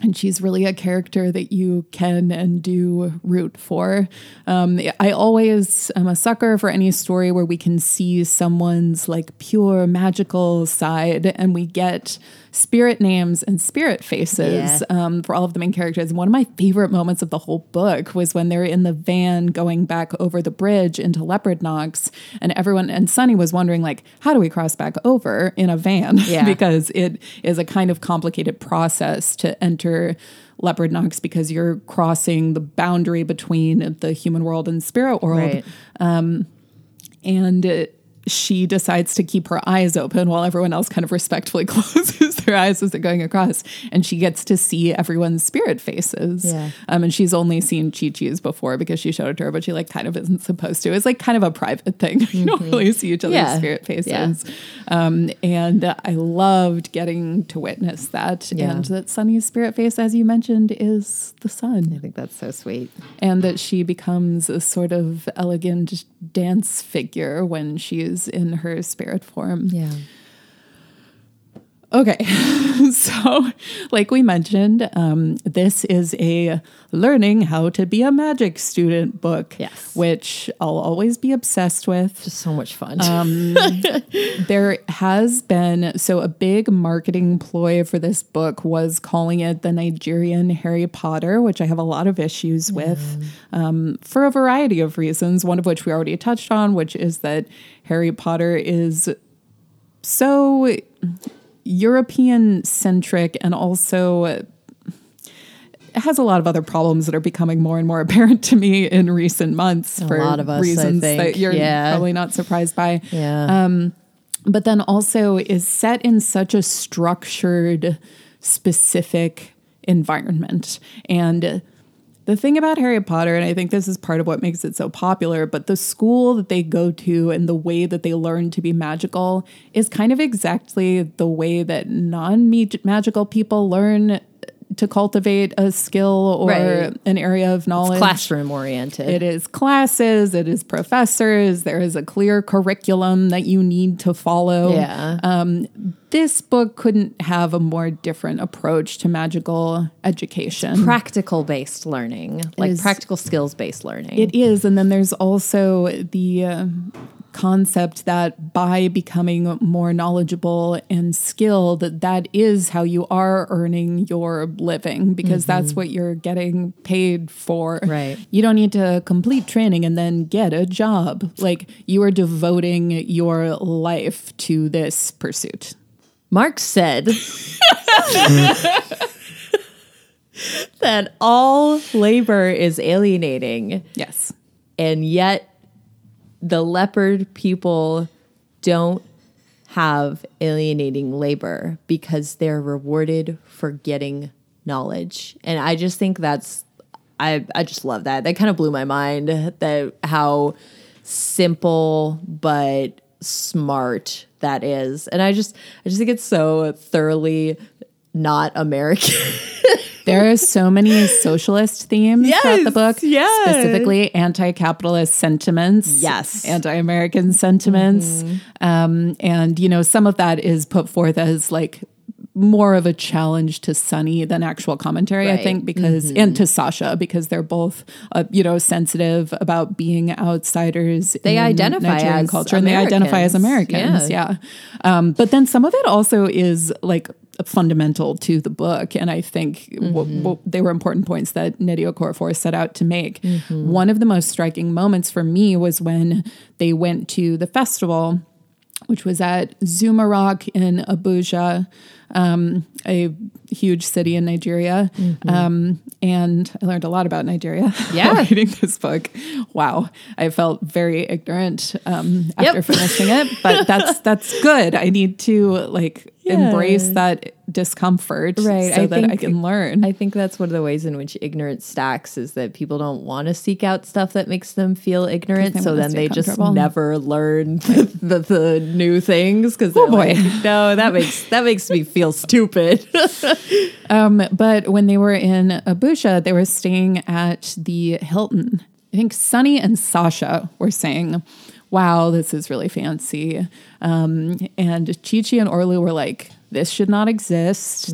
And she's really a character that you can and do root for. Um, I always am a sucker for any story where we can see someone's like pure magical side, and we get spirit names and spirit faces Yeah. um, for all of the main characters. And one of my favorite moments of the whole book was when they're in the van going back over the bridge into Leopard Knocks, and everyone and Sunny was wondering like, how do we cross back over in a van? Yeah. because it is a kind of complicated process to enter Leopard Knocks because you're crossing the boundary between the human world and spirit world Right. and uh, she decides to keep her eyes open while everyone else kind of respectfully closes their eyes as they're going across. And she gets to see everyone's spirit faces. Yeah. Um, and she's only seen Chi Chi's before because she showed it to her, but she like kind of isn't supposed to. It's like kind of a private thing. you don't really see each other's Mm-hmm. Yeah. spirit faces. Yeah. Um, and I loved getting to witness that. And that Sunny's spirit face, as you mentioned, is the sun I think that's so sweet. and that she becomes a sort of elegant dance figure when she is in her spirit form. Yeah. Okay, so like we mentioned, um, this is a learning how to be a magic student book. Yes. which I'll always be obsessed with. Just so much fun. There has been so a big marketing ploy for this book was calling it the Nigerian Harry Potter, which I have a lot of issues with um, for a variety of reasons. One of which we already touched on, which is that Harry Potter is so European centric and also has a lot of other problems that are becoming more and more apparent to me in recent months for lot of us, reasons that you're Yeah. probably not surprised by yeah. Um, but then also is set in such a structured, specific environment. And the thing about Harry Potter, and I think this is part of what makes it so popular, but the school that they go to and the way that they learn to be magical is kind of exactly the way that non magical people learn to cultivate a skill or Right. an area of knowledge. Classroom oriented. It is classes, it is professors, there is a clear curriculum that you need to follow. Yeah. Um, this book couldn't have a more different approach to magical education. practical based learning, like is- practical skills based learning. It is. And then there's also the uh, concept that by becoming more knowledgeable and skilled, that that is how you are earning your living because that's what you're getting paid for. Right. You don't need to complete training and then get a job. Like you are devoting your life to this pursuit. Marx said that all labor is alienating, Yes. and yet the leopard people don't have alienating labor because they're rewarded for getting knowledge. And I just think that's I I just love that. That kind of blew my mind that how simple but smart that is. And I just I just think it's so thoroughly not American. There are so many socialist themes throughout the book, yeah. specifically anti-capitalist sentiments, Yes. Mm-hmm. anti-American sentiments, um, and you know some of that is put forth as like more of a challenge to Sunny than actual commentary, I Right. Mm-hmm. think, because and to Sasha because they're both uh, you know sensitive about being outsiders. They in identify Nigerian as culture, and they identify as Americans. Americans. Yeah, um, but then some of it also is like fundamental to the book and i think w- w- they were important points that Nnedi Okorafor set out to make one of the most striking moments for me was when they went to the festival which was at Zuma Rock in Abuja, um, a huge city in Nigeria. Um, and I learned a lot about Nigeria Yeah. reading this book. Wow. I felt very ignorant um, after Yep. finishing it, but that's that's good. I need to like embrace that discomfort Right, so I that I can learn. I think that's one of the ways in which ignorance stacks is that people don't want to seek out stuff that makes them feel ignorant. So then they just never learn the, the, the new things because Oh, boy. no, that makes that makes me feel stupid. Um, but when they were in Abuja, they were staying at the Hilton. I think Sunny and Sasha were saying, Wow, this is really fancy. Um, and Chi Chi and Orlu were like, this should not exist.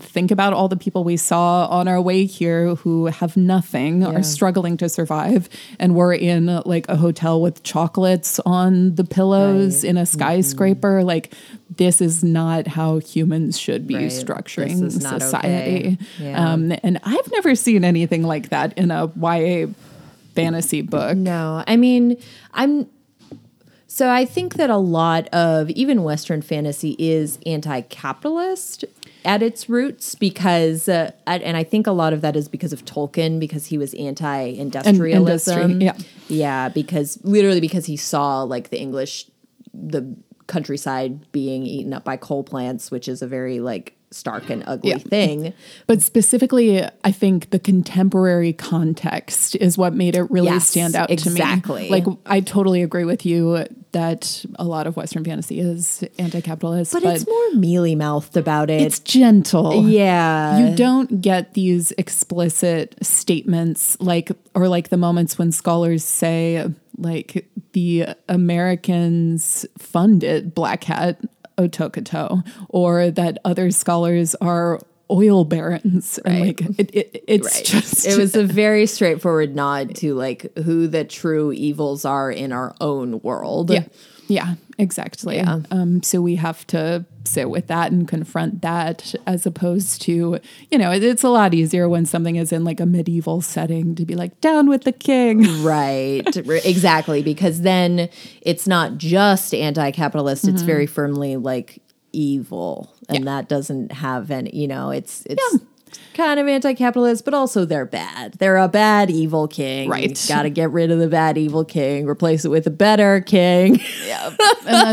Think about all the people we saw on our way here who have nothing, are struggling to survive, and we're in like a hotel with chocolates on the pillows in a skyscraper. Like, this is not how humans should be Right. structuring This is not society. okay. Yeah. Um, and I've never seen anything like that in a YA fantasy book. No, I mean, I'm. So I think that a lot of even Western fantasy is anti-capitalist at its roots because, uh, and I think a lot of that is because of Tolkien because he was anti-industrialism. industry, yeah. yeah, because literally because he saw like the English, the countryside being eaten up by coal plants, which is a very like stark and ugly Yeah. thing. But specifically, I think the contemporary context is what made it really Yes, stand out exactly. to me. Exactly. Like, I totally agree with you that a lot of Western fantasy is anti-capitalist, But, but, it's more mealy mouthed about it. it's gentle. yeah, You don't get these explicit statements like, or like the moments when scholars say, like, the Americans funded Black Hat Otokoto, or that other scholars are oil barons. And Right. like, it, it, it's Right. just, it was a very straightforward nod to like who the true evils are in our own world. yeah. Yeah, exactly. Yeah. Um, so we have to sit with that and confront that as opposed to, you know, it- it's a lot easier when something is in like a medieval setting to be like, down with the king. Right. Exactly. Because then it's not just anti capitalist, it's very firmly like evil. And. Yeah. that doesn't have any, you know, it's, it's kind of anti capitalist, but also they're bad. They're a bad, evil king. Right. Got to get rid of the bad, evil king, replace it with a better king. Yeah, and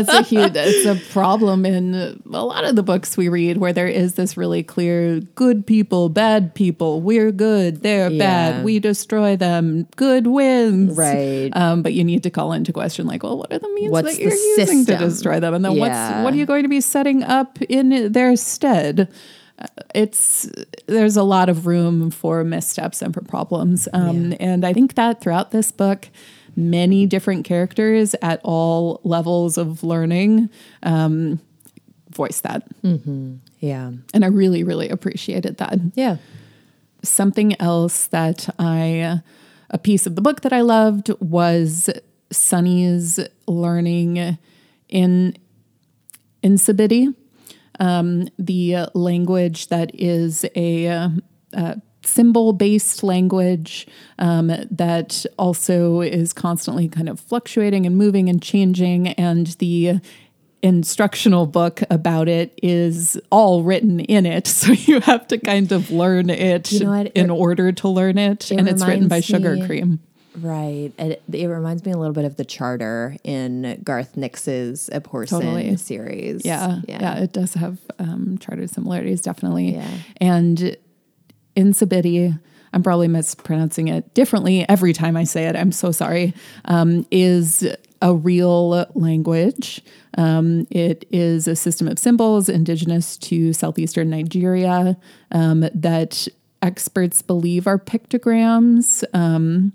that's a huge it's a problem in a lot of the books we read where there is this really clear good people bad people we're good they're Yeah. bad we destroy them good wins Right. um, but you need to call into question like well what are the means What's that you're using to destroy them and then Yeah. what's what are you going to be setting up in their stead it's there's a lot of room for missteps and for problems. Um, and i think that throughout this book many different characters at all levels of learning um, voice that. Yeah. and i really really appreciated that. Yeah. something else that I, a piece of the book that I loved was Sunny's learning in Nsibidi, um, the language that is a, uh symbol based language um, that also is constantly kind of fluctuating and moving and changing. And the instructional book about it is all written in it. So you have to kind of learn it You know in order to learn it. it and it's written by Sugar me- Cream. Right. It, it reminds me a little bit of the charter in Garth Nix's Abhorsen Totally. series. Yeah, yeah, yeah. it does have um, charter similarities, definitely. Yeah. And Nsibidi, I'm probably mispronouncing it differently every time I say it. I'm so sorry. Um, is a real language. Um, it is a system of symbols indigenous to southeastern Nigeria um, that experts believe are pictograms. Um,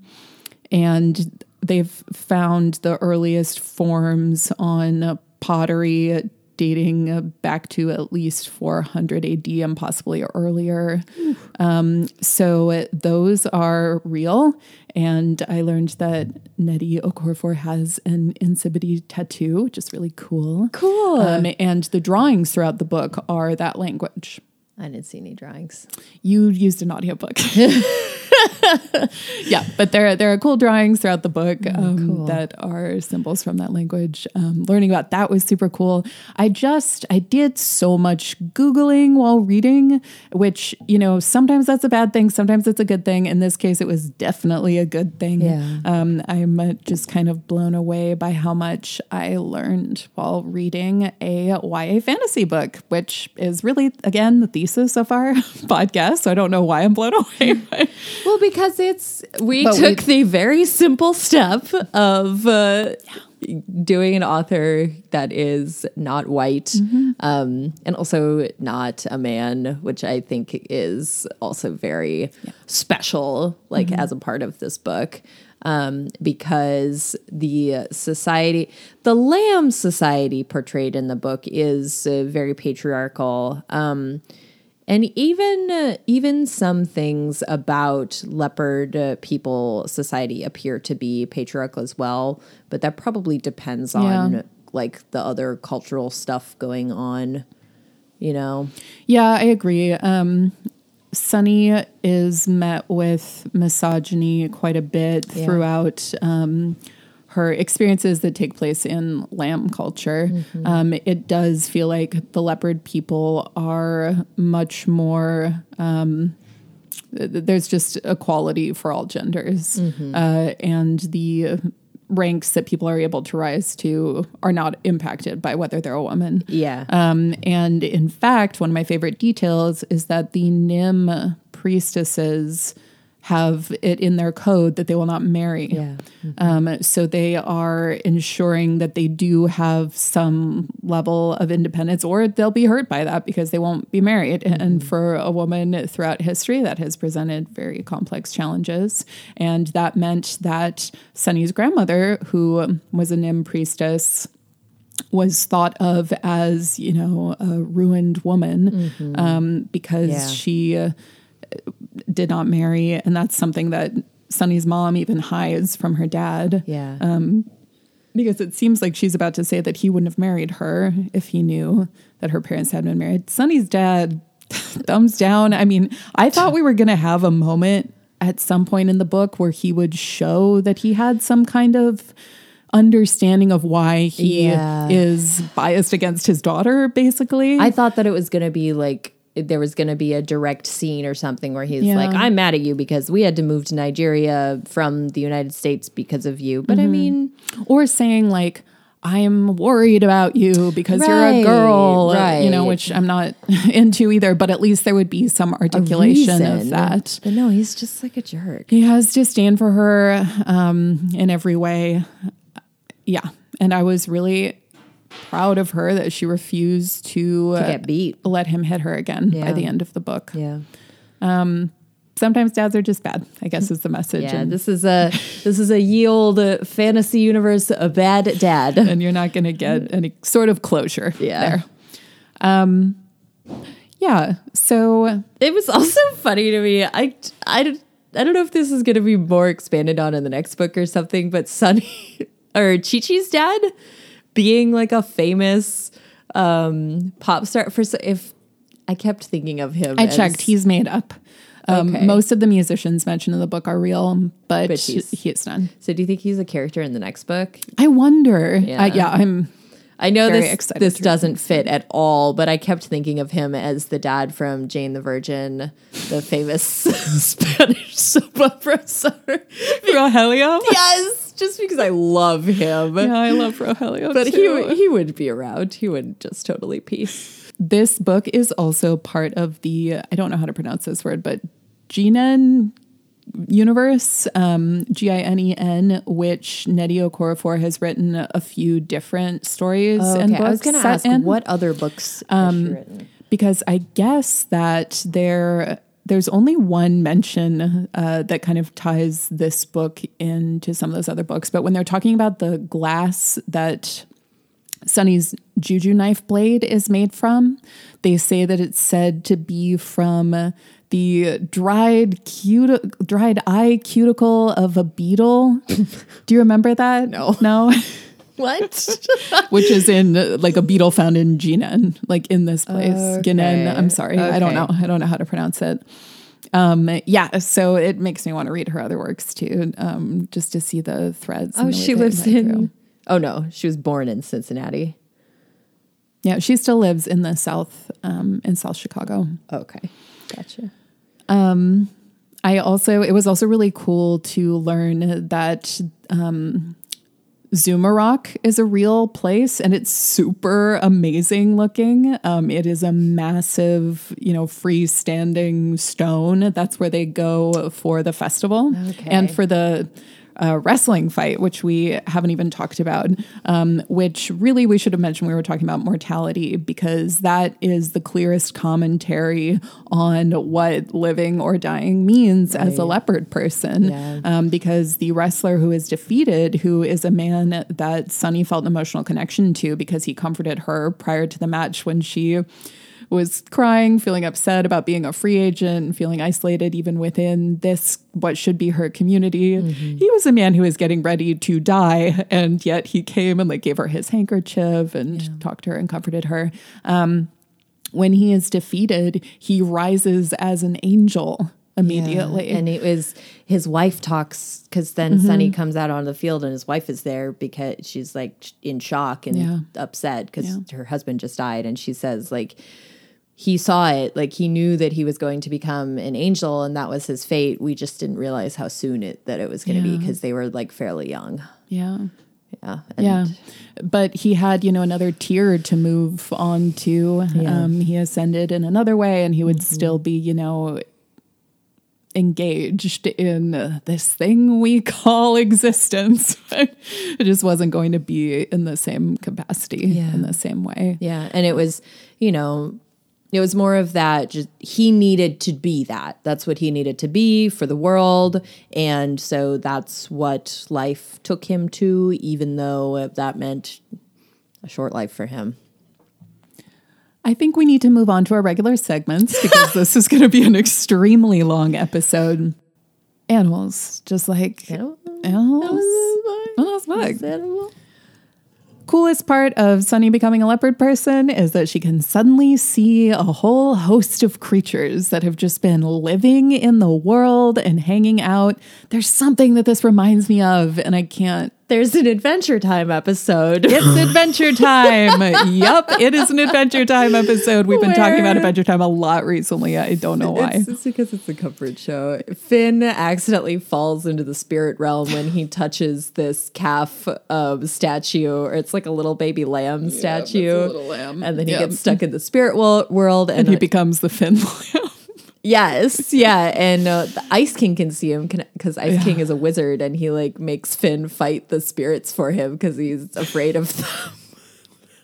and they've found the earliest forms on pottery dating back to at least 400 AD and possibly earlier. Um, so those are real. And I learned that Nnedi Okorafor has an Nsibidi tattoo, which is really cool. Cool. Um, and the drawings throughout the book are that language. I didn't see any drawings. You used an audiobook. yeah, but there there are cool drawings throughout the book um, cool. that are symbols from that language. Um, learning about that was super cool. I just I did so much googling while reading, which you know sometimes that's a bad thing, sometimes it's a good thing. In this case, it was definitely a good thing. Yeah. Um, I'm uh, just kind of blown away by how much I learned while reading a YA fantasy book, which is really again the thesis of our podcast. So I don't know why I'm blown away. but- Well, because it's we But we- took the very simple step of uh, doing an author that is not white, Mm-hmm. um, and also not a man, which I think is also very special, like Mm-hmm. as a part of this book. um, because the society, the Lamb Society portrayed in the book is uh, very patriarchal. Um, and even uh, even some things about leopard uh, people society appear to be patriarchal as well, but that probably depends on Yeah. like the other cultural stuff going on. You know, Yeah, I agree. Um, Sunny is met with misogyny quite a bit Yeah. throughout um, her experiences that take place in lamb culture. Mm-hmm. Um, it does feel like the leopard people are much more. Um, th- there's just equality for all genders, Mm-hmm. uh, and the ranks that people are able to rise to are not impacted by whether they're a woman. yeah, Um, and in fact, one of my favorite details is that the Nimm priestesses have it in their code that they will not marry. Yeah. Um, so they are ensuring that they do have some level of independence, or they'll be hurt by that because they won't be married. And for a woman throughout history, that has presented very complex challenges. And that meant that Sunny's grandmother, who was a Nimm priestess, was thought of as you know a ruined woman um, because Yeah. she uh, did not marry, and that's something that Sunny's mom even hides from her dad yeah, um, because it seems like she's about to say that he wouldn't have married her if he knew that her parents had been married. Sunny's dad, thumbs down. I mean, I thought we were going to have a moment at some point in the book where he would show that he had some kind of understanding of why he Yeah. is biased against his daughter, basically. I thought that it was going to be like there was going to be a direct scene or something where he's Yeah. like, "I'm mad at you because we had to move to Nigeria from the United States because of you." But I mean, or saying like I'm worried about you because you're a Right, girl, you know, which I'm not into either. But at least there would be some articulation of that. But no, he's just like a jerk. He has disdain for her um, in every way. Yeah, and I was really proud of her that she refused to, uh, get beat. let him hit her again by the end of the book. Yeah. Sometimes dads are just bad. I guess is the message. Yeah, and, this is a this is a yield uh, fantasy universe a bad dad. and you're not going to get any sort of closure Yeah. there. Um, yeah. So It was also funny to me. I I I don't know if this is going to be more expanded on in the next book or something, but Sunny or Chi Chi's dad being like a famous um pop star for if I kept thinking of him I as- checked. He's made up. Um, Okay. Most of the musicians mentioned in the book are real, but, But he's- he is none. So do you think he's a character in the next book? I wonder. Yeah. Yeah, yeah I'm. I know this this doesn't fit at all, but I kept thinking of him as the dad from Jane the Virgin, the famous Spanish soap opera star. Rogelio. yes, just because I love him. Yeah, I love Rogelio. But too. he he would be around. He would just totally peace. this book is also part of the I don't know how to pronounce this word, but Ginen universe, um, G I N E N, which Nnedi Okorafor has written a few different stories and books. I was going to ask in. what other books written? because I guess that there there's only one mention uh, that kind of ties this book into some of those other books. But when they're talking about the glass that Sunny's juju knife blade is made from, they say that it's said to be from the dried cuti- dried eye cuticle of a beetle. Do you remember that? No. no. What? which is in uh, like a beetle found in Jinan, like in this place. Okay. Ginen. I'm sorry, I don't know. I don't know how to pronounce it. Um, yeah, so it makes me want to read her other works too, um, just to see the threads. oh, the she lives in. through. Oh no, she was born in Cincinnati. Yeah, she still lives in the south, um, in South Chicago. Okay, gotcha. I also, it was also really cool to learn that um, Zuma Rock is a real place and it's super amazing looking. Um, it is a massive, you know, freestanding stone. That's where they go for the festival Okay. and for the uh, wrestling fight, which we haven't even talked about, um, which really we should have mentioned we were talking about mortality because that is the clearest commentary on what living or dying means as a leopard person. Yeah. Um, because the wrestler who is defeated, who is a man that Sunny felt an emotional connection to because he comforted her prior to the match when she was crying, feeling upset about being a free agent, feeling isolated even within this, what should be her community. He was a man who was getting ready to die, and yet he came and like gave her his handkerchief and talked to her and comforted her. Um, when he is defeated, he rises as an angel immediately. And it was his wife talks because then Mm-hmm. Sunny comes out on the field and his wife is there because she's like in shock and Yeah. upset because Yeah. her husband just died. And she says, like, he saw it, like, he knew that he was going to become an angel and that was his fate. We just didn't realize how soon it that it was going to be because they were like fairly young. yeah. Yeah. And Yeah. But he had, you know, another tier to move on to. Yeah. Um, he ascended in another way and he would still be, you know, engaged in uh, this thing we call existence. it just wasn't going to be in the same capacity, Yeah. in the same way. Yeah. And it was, you know, it was more of that just he needed to be that. That's what he needed to be for the world. And so that's what life took him to, even though that meant a short life for him. I think we need to move on to our regular segments because this is going to be an extremely long episode. Animals, just like Animals. animals. Oh, that's fine. Coolest part of Sunny becoming a leopard person is that she can suddenly see a whole host of creatures that have just been living in the world and hanging out. There's something that this reminds me of, and I can't. There's an Adventure Time episode. It's Adventure Time. yup, it is an Adventure Time episode. We've been talking about Adventure Time a lot recently. I don't know why. It's, it's because it's a comfort show. Finn accidentally falls into the spirit realm when he touches this calf um, statue, or it's like a little baby lamb statue. little lamb. And then he Yep. gets stuck in the spirit world, and, and he becomes the Finland. yes, yeah, and uh, the Ice King can see him because Ice King is a wizard, and he like makes Finn fight the spirits for him because he's afraid of them.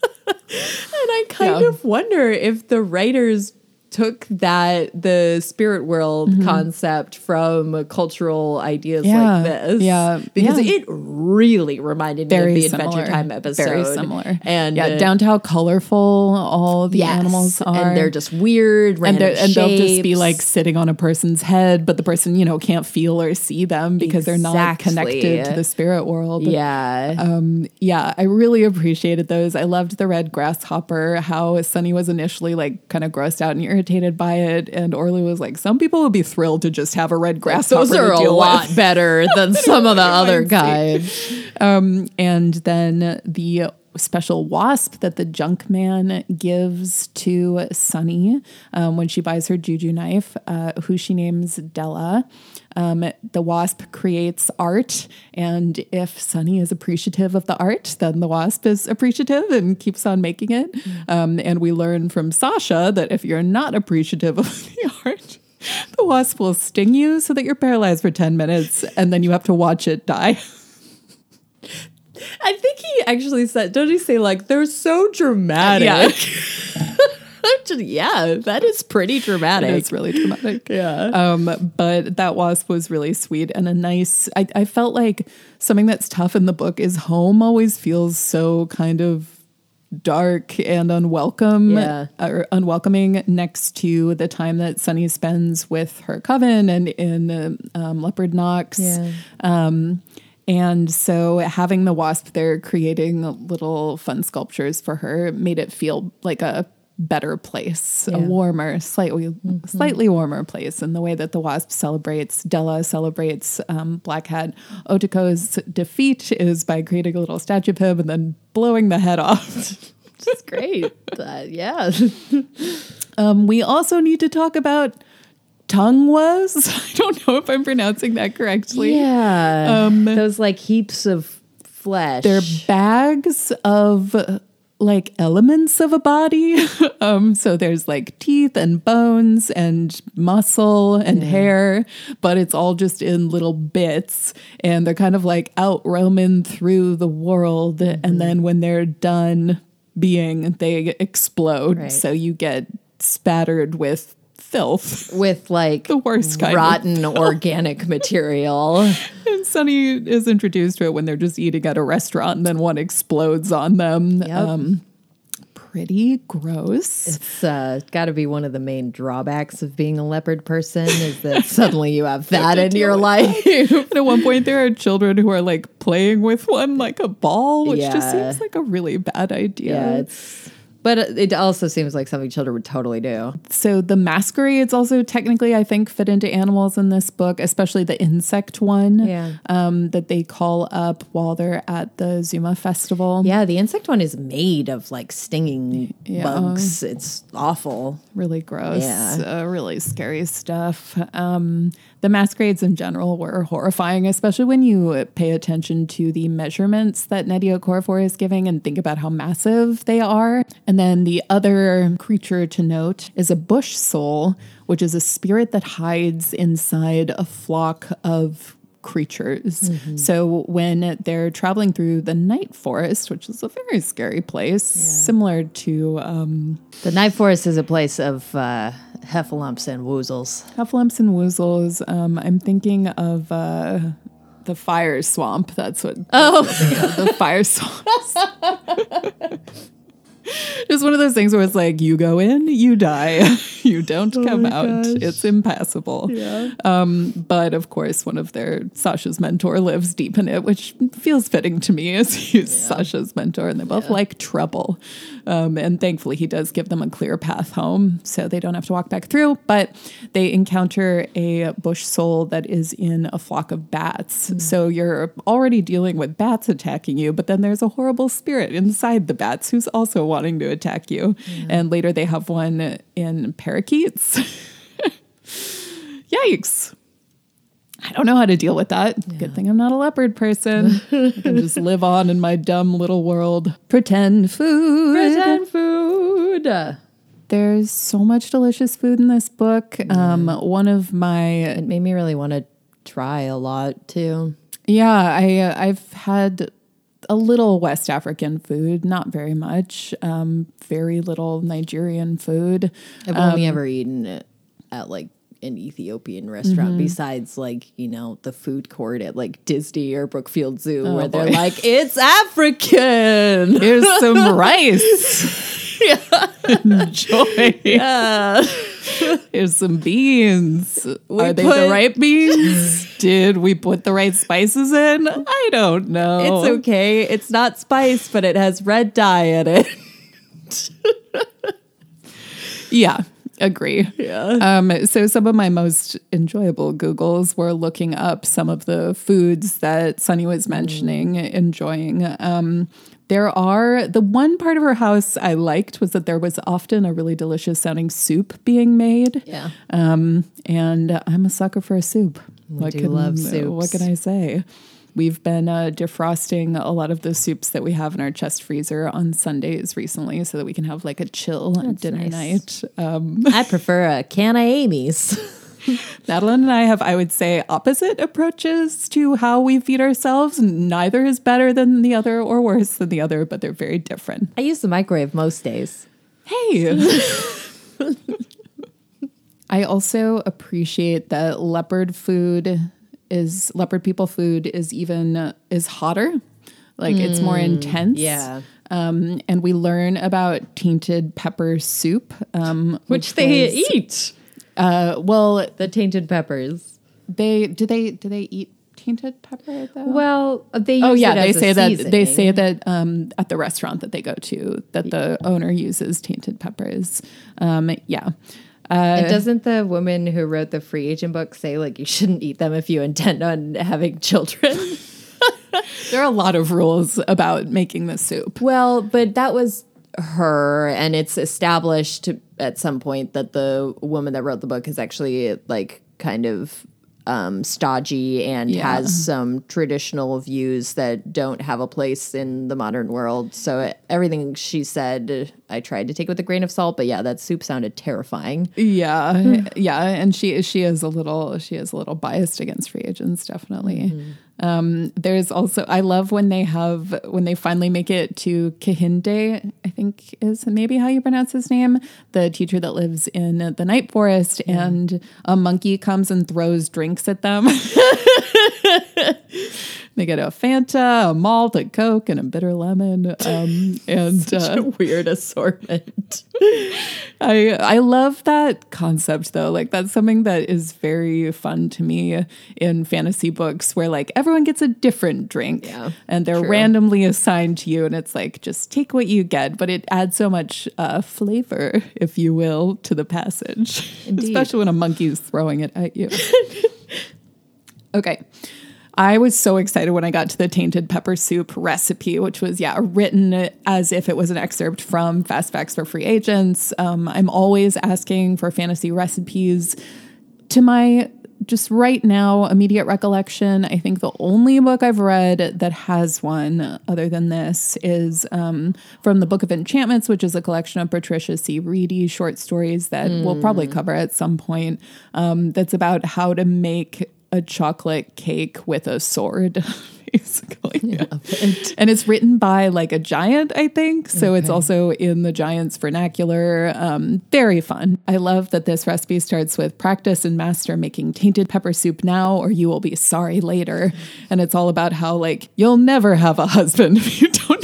and I kind Yeah. of wonder if the writers took that the spirit world concept from cultural ideas Mm-hmm. Yeah, like this. yeah, Because yeah. it really reminded me of the similar. Adventure Time episode. Very similar. And yeah, uh, down to how colorful all the yes, animals are. And they're just weird, and, and they'll just be like sitting on a person's head, but the person, you know, can't feel or see them because they're not connected to the spirit world. Yeah. Um, yeah, I really appreciated those. I loved the red grasshopper, how Sunny was initially like kind of grossed out and irritated by it. And Orlu was like, some people would be thrilled to just have a red grasshopper. Those are a lot with. better than some of the other guys. Um, and then the special wasp that the junk man gives to Sunny um, when she buys her juju knife, uh, who she names Della. Um, the wasp creates art, and if Sunny is appreciative of the art, then the wasp is appreciative and keeps on making it. Um, and we learn from Sasha that if you're not appreciative of the art, the wasp will sting you so that you're paralyzed for 10 minutes and then you have to watch it die. I think he actually said, don't he say, like, they're so dramatic? Yeah. Yeah, that is pretty dramatic. It's really dramatic. Yeah. Um, but that wasp was really sweet and a nice. I, I felt like something that's tough in the book is home always feels so kind of dark and unwelcome Yeah. or unwelcoming next to the time that Sunny spends with her coven and in um, Leopard Knocks. Yeah. Um, and so having the wasp there creating little fun sculptures for her made it feel like a better place, a warmer, slightly slightly warmer place And the way that the wasp celebrates Della celebrates um, Black Hat. Otokoto's defeat is by creating a little statue of him and then blowing the head off. It's great. Uh, yeah. Um, we also need to talk about tungwas. I don't know if I'm pronouncing that correctly. Yeah. Um, Those like heaps of flesh. They're bags of like elements of a body. um, so there's like teeth and bones and muscle and hair, but it's all just in little bits. And they're kind of like out roaming through the world. And then when they're done being, they explode. Right. So you get spattered with filth. with like The worst kind of rotten organic material. And Sunny is introduced to it when they're just eating at a restaurant and then one explodes on them. Yep. Um, pretty gross. It's uh, got to be one of the main drawbacks of being a leopard person is that suddenly you have that in your life. At one point, there are children who are like playing with one like a ball, which just seems like a really bad idea. yeah, it's. But it also seems like something children would totally do. so the masquerades also technically, I think, fit into animals in this book, especially the insect one Yeah. um, that they call up while they're at the Zuma festival. Yeah, the insect one is made of like stinging Yeah. bugs. It's awful. really gross, Yeah. uh, really scary stuff. Um, the masquerades in general were horrifying, especially when you pay attention to the measurements that Nnedi Okorafor is giving and think about how massive they are. And then the other creature to note is a bush soul, which is a spirit that hides inside a flock of creatures. So when they're traveling through the night forest, which is a very scary place, similar to um, The night forest is a place of uh, heffalumps and woozles. Heffalumps and woozles. Um, I'm thinking of uh, the fire swamp. That's what. Oh, the fire swamp. It's one of those things where it's like you go in, you die, you don't come out. gosh. It's impassable. Yeah. Um, but of course, one of their Sasha's mentor lives deep in it, which feels fitting to me as he's Sasha's mentor, and they both like trouble. Um, and thankfully, he does give them a clear path home, so they don't have to walk back through. But they encounter a bush soul that is in a flock of bats. So you're already dealing with bats attacking you, but then there's a horrible spirit inside the bats who's also wanting to attack you. And later they have one in parakeets. Yikes. I don't know how to deal with that. Good thing I'm not a leopard person. I can just live on in my dumb little world. Pretend food. Pretend food. There's so much delicious food in this book. Um, one of my It made me really want to try a lot too. yeah, I uh, I've had a little West African food, not very much. Um, very little Nigerian food. I've only ever eaten it at like an Ethiopian restaurant besides like, you know, the food court at like Disney or Brookfield Zoo where they're like, it's African. Here's some rice. Enjoy. Yeah. Here's some beans. Are they the right beans? Did we put the right spices in? I don't know. It's okay. It's not spice, but it has red dye in it. Yeah, agree. Yeah. Um, so some of my most enjoyable Googles were looking up some of the foods that Sunny was mentioning, enjoying. Um, there are the one part of her house I liked was that there was often a really delicious sounding soup being made. Yeah. Um, and I'm a sucker for a soup. what do love What can I say? We've been uh, defrosting a lot of the soups that we have in our chest freezer on Sundays recently, so that we can have like a chill dinner nice. night. Um, I prefer a can of Amy's. Madeline and I have, I would say, opposite approaches to how we feed ourselves. Neither is better than the other or worse than the other, but they're very different. I use the microwave most days. Hey. I also appreciate that leopard food is leopard people food is even is hotter. Like it's more intense. yeah. Um, and we learn about tainted pepper soup, um, Which they was- eat. Uh, well, The tainted peppers. they do they do they eat tainted pepper though? Well, they use Oh yeah, they say that they say that um, at the restaurant that they go to that the owner uses tainted peppers. Um, yeah, and doesn't the woman who wrote the free agent book say like you shouldn't eat them if you intend on having children? there are a lot of rules about making the soup. well, but that was her, and it's established at some point that the woman that wrote the book is actually like kind of um, stodgy and Yeah. has some traditional views that don't have a place in the modern world. So everything she said, I tried to take with a grain of salt. But yeah, that soup sounded terrifying. Yeah, yeah, and she she is a little she is a little biased against free agents, definitely. Um, there's also I love when they have when they finally make it to Kehinde, I think is maybe how you pronounce his name, the teacher that lives in the night forest, and a monkey comes and throws drinks at them. They get a Fanta, a malt, a Coke, and a bitter lemon. Um, and uh, Weird assortment. I I love that concept though. Like that's something that is very fun to me in fantasy books where like everyone gets a different drink Yeah, and they're true. randomly assigned to you and it's like just take what you get, but it adds so much uh, flavor, if you will, to the passage. Indeed. Especially when a monkey's throwing it at you. okay. I was so excited when I got to the tainted pepper soup recipe, which was, yeah, written as if it was an excerpt from Fast Facts for Free Agents. Um, I'm always asking for fantasy recipes. To my just right now immediate recollection, I think the only book I've read that has one other than this is um, from the Book of Enchantments, which is a collection of Patricia C. Wrede short stories that we'll probably cover at some point. Um, that's about how to make a chocolate cake with a sword, basically. and it's written by like a giant, I think. So it's also in the giant's vernacular. Um, very fun. I love that this recipe starts with practice and master making tainted pepper soup now, or you will be sorry later. And it's all about how like you'll never have a husband if you don't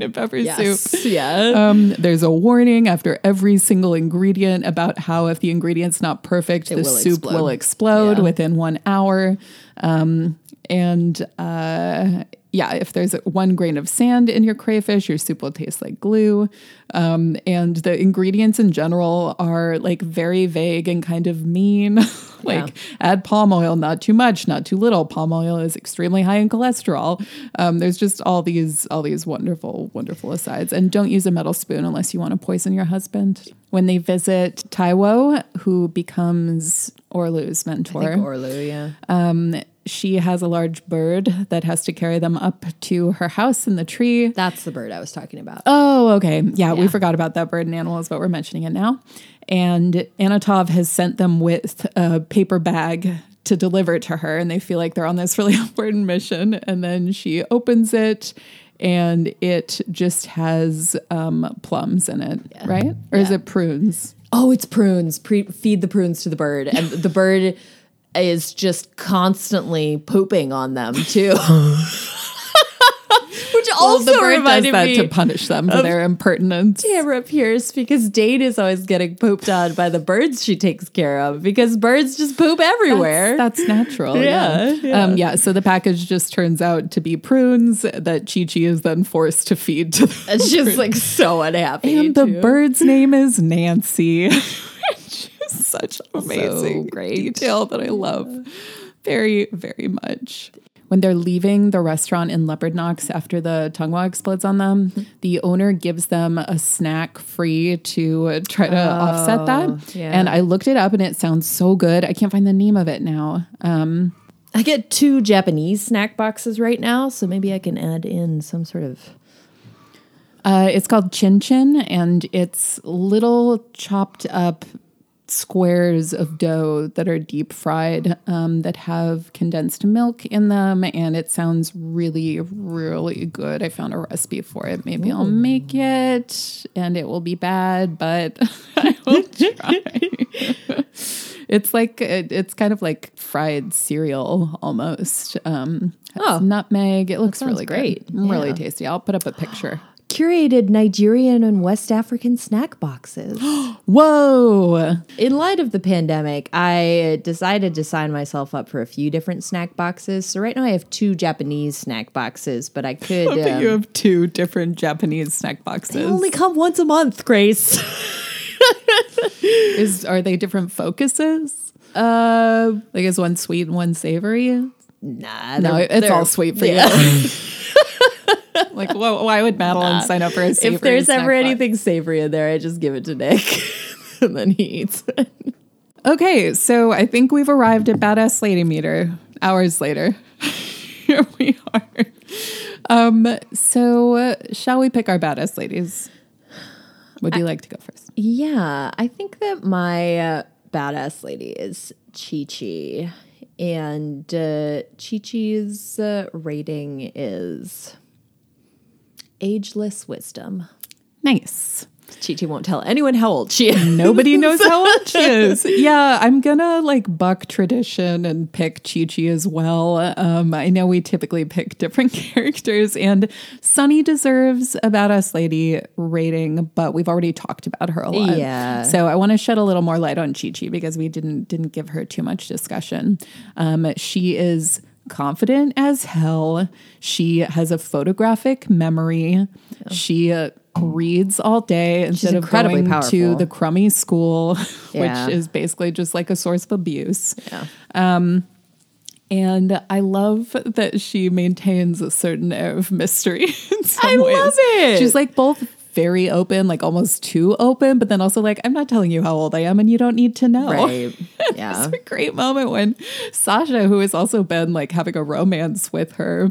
know how to make pepper soup. Yes. Yeah. Um, there's a warning after every single ingredient about how if the ingredient's not perfect, the will soup explode. will explode Yeah. within one hour. Um, and uh, yeah, if there's one grain of sand in your crayfish, your soup will taste like glue. Um, and the ingredients in general are like very vague and kind of mean. like add palm oil, not too much, not too little. Palm oil is extremely high in cholesterol. Um, there's just all these all these wonderful wonderful asides. And don't use a metal spoon unless you want to poison your husband. When they visit Taiwo, who becomes Orlu's mentor, Orlu, yeah. um, she has a large bird that has to carry them up to her house in the tree. That's the bird I was talking about. Oh, okay. Yeah, we forgot about that bird and animals, but we're mentioning it now. And Anatov has sent them with a paper bag to deliver to her, and they feel like they're on this really important mission. And then she opens it, and it just has um, plums in it, right? Or is it prunes? Oh, it's prunes. Pre- feed the prunes to the bird, and the bird is just constantly pooping on them too. Which also the bird does reminded that me to punish them for their impertinence. Tamora Pierce because Daine is always getting pooped on by the birds she takes care of because birds just poop everywhere. That's, that's natural. yeah. Yeah, yeah. Um, yeah. So the package just turns out to be prunes that Chi Chi is then forced to feed to the and she's like so unhappy. And the bird's name is Nancy. Such amazing great. detail that I love very, very much. When they're leaving the restaurant in Leopard Knocks after the Tungwa explodes on them, the owner gives them a snack free to try to offset that. yeah. And I looked it up and it sounds so good. I can't find the name of it now. Um, I get two Japanese snack boxes right now, so maybe I can add in some sort of Uh, it's called Chin Chin, and it's little chopped up squares of dough that are deep fried um, that have condensed milk in them. And it sounds really, really good. I found a recipe for it. Maybe I'll make it and it will be bad, but I will try. It's like it- it's kind of like fried cereal almost. Um, Oh. nutmeg. It looks really great. great. Really tasty. I'll put up a picture. Curated Nigerian and West African snack boxes. Whoa! In light of the pandemic, I decided to sign myself up for a few different snack boxes. So right now I have two Japanese snack boxes, but I could. I think um, you have two different Japanese snack boxes. they only come once a month, Grace. is are they different focuses? uh, Like is one sweet and one savory? nah, No, it's all sweet for yeah. you. like, wh- why would Madeline sign up for a savory? If there's ever box? anything savory in there, I just give it to Nick, and then he eats it. Okay, so I think we've arrived at Badass Lady Meter hours later. Here we are. Um, so, uh, shall we pick our Badass Ladies? Would you like to go first? Yeah, I think that my uh, badass lady is Chi Chi. And uh, Chi Chi's uh, rating is ageless wisdom. Nice. Chi Chi won't tell anyone how old she is. Nobody knows how old she is. Yeah, I'm gonna like buck tradition and pick Chi Chi as well. Um, I know we typically pick different characters, and Sunny deserves a badass lady rating, but we've already talked about her a lot. Yeah. So I want to shed a little more light on Chi Chi because we didn't didn't give her too much discussion. Um, she is confident as hell. She has a photographic memory. She uh, reads all day instead of incredibly going to the crummy school, Yeah. which is basically just like a source of abuse. Yeah. And I love that she maintains a certain air of mystery in some I ways. love it. She's like both very open, like almost too open, but then also like, I'm not telling you how old I am and you don't need to know. Right. Yeah. It's a great moment when Sasha, who has also been like having a romance with her,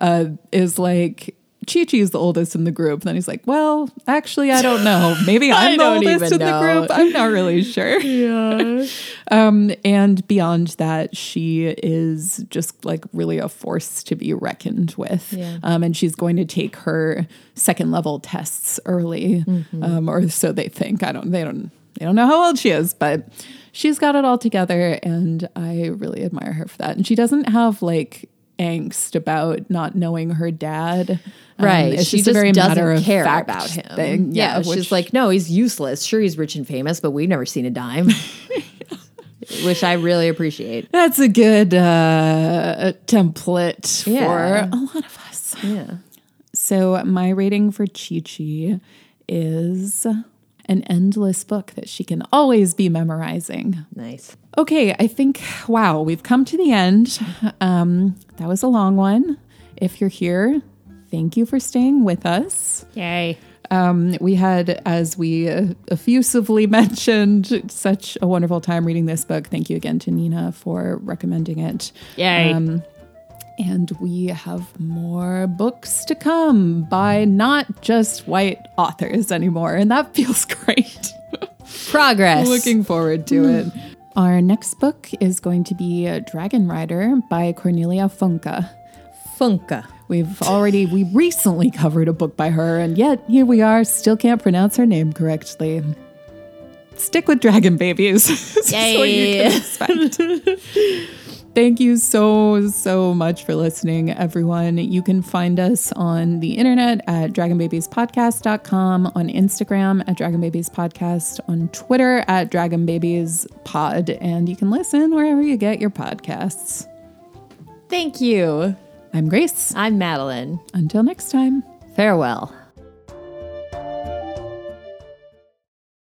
uh, is like, Chi Chi's the oldest in the group. And then he's like, Well, actually, I don't know. Maybe I'm the oldest in the group. I'm not really sure. yeah. Um, and beyond that, she is just like really a force to be reckoned with. Yeah. Um, and she's going to take her second level tests early, Mm-hmm. um, or so they think. I don't. They don't. They don't know how old she is, but she's got it all together, and I really admire her for that. And she doesn't have like angst about not knowing her dad. Um, Right. it's she just, just a very doesn't care about him. thing. Yeah. which- she's like, no, he's useless. Sure, he's rich and famous, but we've never seen a dime. Which I really appreciate. That's a good uh, template Yeah. for a lot of us. Yeah. So, my rating for Chi Chi is an endless book that she can always be memorizing. Nice. Okay, I think, wow, we've come to the end. Um, that was a long one. If you're here, thank you for staying with us. Yay. Um, we had, as we uh, effusively mentioned, such a wonderful time reading this book. Thank you again to Nina for recommending it. Yay. Um, and we have more books to come by not just white authors anymore. And that feels great. Progress. Looking forward to it. Our next book is going to be Dragon Rider by Cornelia Funke. Funke. We've already, we recently covered a book by her, and yet here we are, still can't pronounce her name correctly. Stick with Dragon Babies. This what you Yay. Thank you so, so much for listening, everyone. You can find us on the internet at dragonbabiespodcast.com, on Instagram at dragonbabiespodcast, on Twitter at dragonbabiespod, and you can listen wherever you get your podcasts. Thank you. I'm Grace. I'm Madeline. Until next time. Farewell.